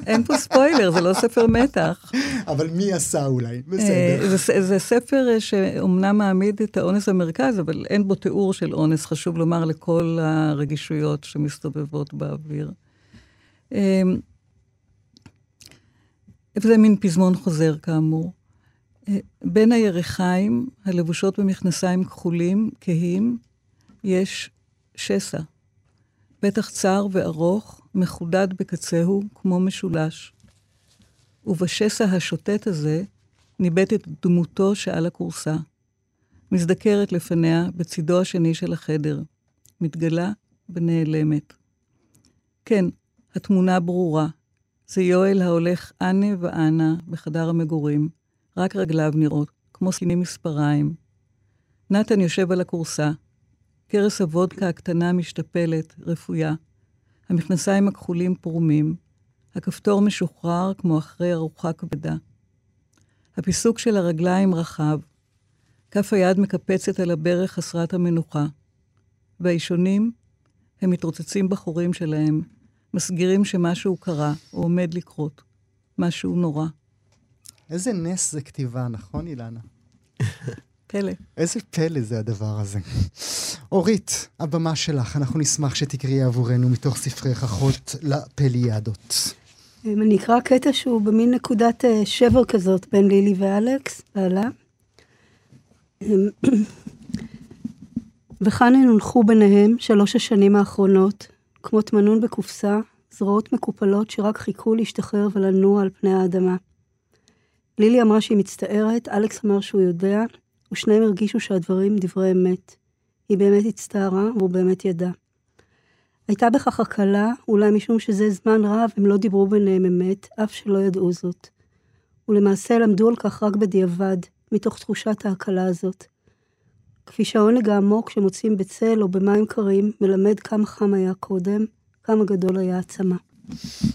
אין פה ספוילר, זה לא ספר מתח. אבל מי עשה אולי? בסדר. אה, זה, זה ספר אה, שאומנם מעמיד את האונס במרכז, אבל אין בו תיאור של אונס, חשוב לומר, לכל הרגישויות שמסתובבות באוויר. זה מין פזמון חוזר כאמור. אה, בין הירכיים, הלבושות במכנסיים כחולים, כהים, יש שסע. פתח צר וארוך, מחודד בקצהו כמו משולש. ובשסע השוטט הזה ניבטת דמותו שעל הכורסה. מזדקרת לפניה בצידו השני של החדר. מתגלה ונעלמת. כן, התמונה ברורה. זה יואל ההולך אנה ואנה בחדר המגורים, רק רגליו נראות, כמו סכינים מספריים. נתן יושב על הכורסה, כרס הוודקה הקטנה משתפלת, רפויה. המכנסיים הכחולים פרומים, הכפתור משוחרר כמו אחרי ארוחה כבדה. הפיסוק של הרגליים רחב, כף היד מקפצת על הברך חסרת המנוחה. והאישונים, הם מתרוצצים בחורים שלהם, מסגירים שמשהו קרה, או עומד לקרות. משהו נורא. איזה נס זה כתיבה, נכון, אילנה? פלא. איזה פלא זה הדבר הזה. אורית, הבמה שלך, אנחנו נשמח שתקראי עבורנו מתוך ספרי אחות לפליאדות. אמ, אני אקרא קטע שהוא במין נקודת אה, שבר כזאת בין לילי ואלכס, בעלה. אמ, *clears throat* וכאן הן הונחו ביניהם שלוש השנים האחרונות, כמו תמנון בקופסה, זרועות מקופלות שרק חיכו להשתחרר ולנוע על פני האדמה. לילי אמרה שהיא מצטערת, אלכס אמר שהוא יודע, ושניהם הרגישו שהדברים דברי אמת. היא באמת הצטערה, והוא באמת ידע. הייתה בכך הקלה, אולי משום שזה זמן רב הם לא דיברו ביניהם אמת, אף שלא ידעו זאת. ולמעשה למדו על כך רק בדיעבד, מתוך תחושת ההקלה הזאת. כפי שהעונג העמוק שמוצאים בצל או במים קרים מלמד כמה חם היה קודם, כמה גדול היה הצמא.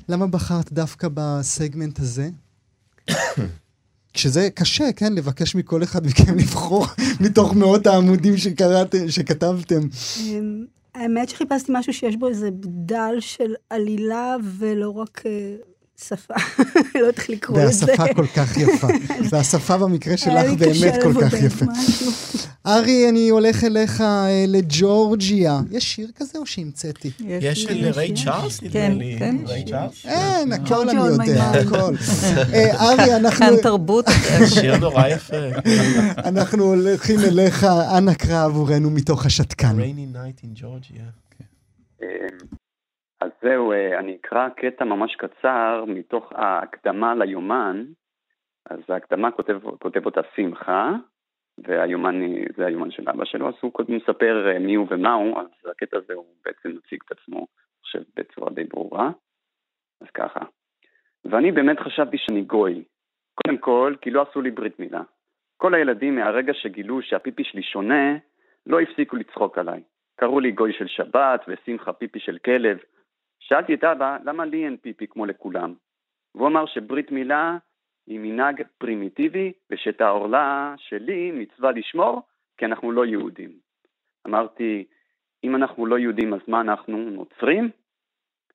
למה בחרת דווקא בסגמנט הזה? *coughs* שזה קשה, כן? לבקש מכל אחד מכם לבחור *laughs* מתוך מאות העמודים שקראתם, שכתבתם. אמ, האמת שחיפשתי משהו שיש בו איזה בדל של עלילה ולא רק אה, שפה, *laughs* לא יודעת איך לקרוא את זה. והשפה כל כך יפה. *laughs* והשפה במקרה שלך באמת כל כך יפה. ארי, אני הולך אליך אה, לג'ורג'יה. יש שיר כזה או שהמצאתי? יש של ריי צ'ארלס, נדמה כן, לי. כן. ריי צ'ארלס? אין, הכל אני יודע. הכל. *laughs* אה, ארי, אנחנו... כאן תרבות. שיר נורא יפה. אנחנו הולכים אליך, אנא קרא עבורנו מתוך השתקן. Rainy night in Georgia. אז זהו, אה, אני אקרא קטע ממש קצר מתוך ההקדמה ליומן. אז ההקדמה כותב, כותב אותה שמחה, והיומן זה היומן של אבא שלו, אז הוא קודם מספר אה, מי הוא ומה הוא, אז הקטע הזה הוא בעצם מציג את עצמו, אני חושב, בצורה די ברורה. אז ככה. ואני באמת חשבתי שאני גוי. קודם כל, כי לא עשו לי ברית מילה. כל הילדים מהרגע שגילו שהפיפי שלי שונה, לא הפסיקו לצחוק עליי. קראו לי גוי של שבת ושמחה פיפי של כלב. שאלתי את אבא, למה לי אין פיפי כמו לכולם? והוא אמר שברית מילה היא מנהג פרימיטיבי, ושאת העורלה שלי מצווה לשמור, כי אנחנו לא יהודים. אמרתי, אם אנחנו לא יהודים אז מה אנחנו, נוצרים?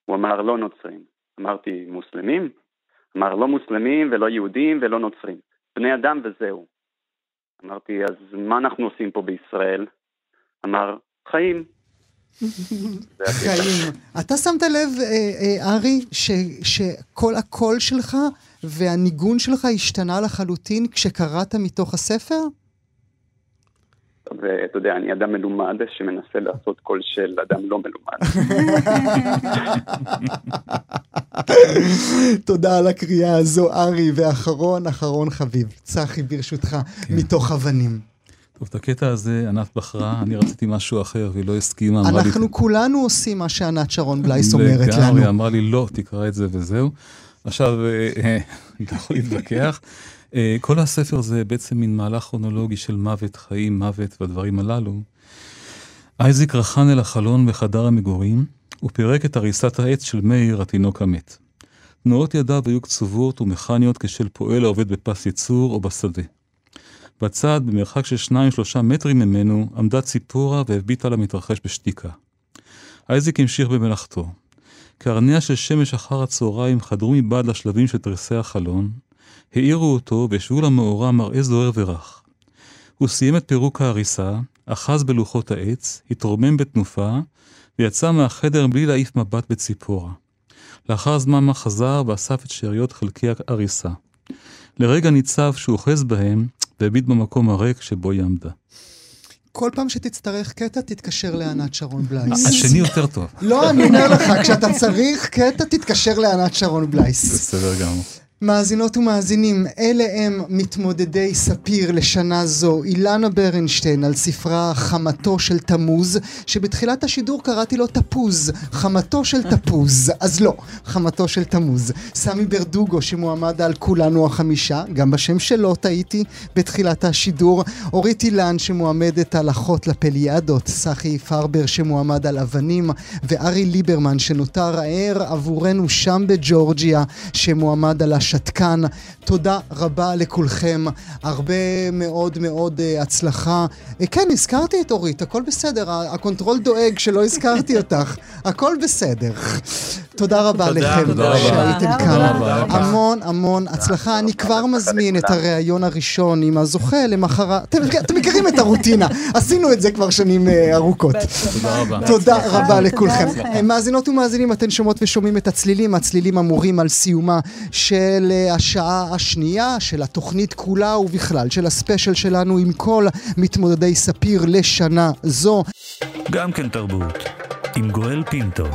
הוא אמר, לא נוצרים. אמרתי, מוסלמים? אמר, לא מוסלמים ולא יהודים ולא נוצרים. בני אדם וזהו. אמרתי, אז מה אנחנו עושים פה בישראל? אמר, חיים. חיים. אתה שמת לב, אה, אה, ארי, שכל הקול שלך והניגון שלך השתנה לחלוטין כשקראת מתוך הספר? ואתה יודע, אני אדם מלומד שמנסה לעשות קול של אדם לא מלומד. *laughs* תודה על הקריאה הזו, ארי. ואחרון, אחרון חביב, צחי, ברשותך, מתוך אבנים. טוב, את הקטע הזה ענת בחרה, אני רציתי משהו אחר והיא לא הסכימה. אמרה לי, אנחנו כולנו עושים מה שענת שרון בלייס אומרת לגמרי, לנו. אמרה לי, לא, תקרא את זה וזהו. עכשיו, אה, אה, אני *laughs* לא יכול להתווכח. אה, כל הספר זה בעצם מין מהלך כרונולוגי של מוות, חיים, מוות והדברים הללו. אייזיק רחן אל החלון בחדר המגורים, ופירק את עריסת העץ של מאיר, התינוק המת. תנועות ידיו היו קצובות ומכניות כשל פועל העובד בפס ייצור או בשדה. בצד, במרחק של שניים-שלושה מטרים ממנו, עמדה ציפורה והביטה למתרחש בשתיקה. אייזיק המשיך במלאכתו. קרניה של שמש אחר הצהריים חדרו מבעד לשלבים של תריסי החלון, האירו אותו והשוו למאורע מראה זוהר ורך. הוא סיים את פירוק ההריסה, אחז בלוחות העץ, התרומם בתנופה, ויצא מהחדר בלי להעיף מבט בציפורה. לאחר זמן מה חזר ואסף את שאריות חלקי ההריסה. לרגע ניצב שהוא אוחז בהם, והביט במקום הריק שבו היא עמדה. כל פעם שתצטרך קטע, תתקשר לענת שרון בלייס. *laughs* השני יותר טוב. לא, אני אומר לך, כשאתה צריך קטע, תתקשר לענת שרון בלייס. בסדר גמור. מאזינות ומאזינים, אלה הם מתמודדי ספיר לשנה זו. אילנה ברנשטיין על ספרה חמתו של תמוז, שבתחילת השידור קראתי לו תפוז. חמתו של תפוז. אז לא, חמתו של תמוז. סמי ברדוגו שמועמד על כולנו החמישה, גם בשם שלו טעיתי בתחילת השידור. אורית אילן שמועמדת על אחות לפליאדות. צחי פרבר שמועמד על אבנים. וארי ליברמן שנותר ער עבורנו שם בג'ורג'יה, שמועמד על השתקן. תודה רבה לכולכם, הרבה מאוד מאוד uh, הצלחה. Uh, כן, הזכרתי את אורית, הכל בסדר, ה control דואג שלא הזכרתי אותך, הכל בסדר. תודה רבה תודה, לכם. שהייתם תודה כאן. המון המון הצלחה. אני כבר מזמין את הריאיון הראשון עם הזוכה למחרת. אתם אתם מכירים את הרוטינה, עשינו את זה כבר שנים אה, ארוכות. תודה רבה. תודה רבה לכולכם. לכם. מאזינות ומאזינים, אתן שומעות ושומעים את הצלילים, הצלילים אמורים על סיומה של אה, השעה השנייה, של התוכנית כולה ובכלל, של הספיישל שלנו עם כל מתמודדי ספיר לשנה זו. גם כן תרבות, עם גואל פינטו.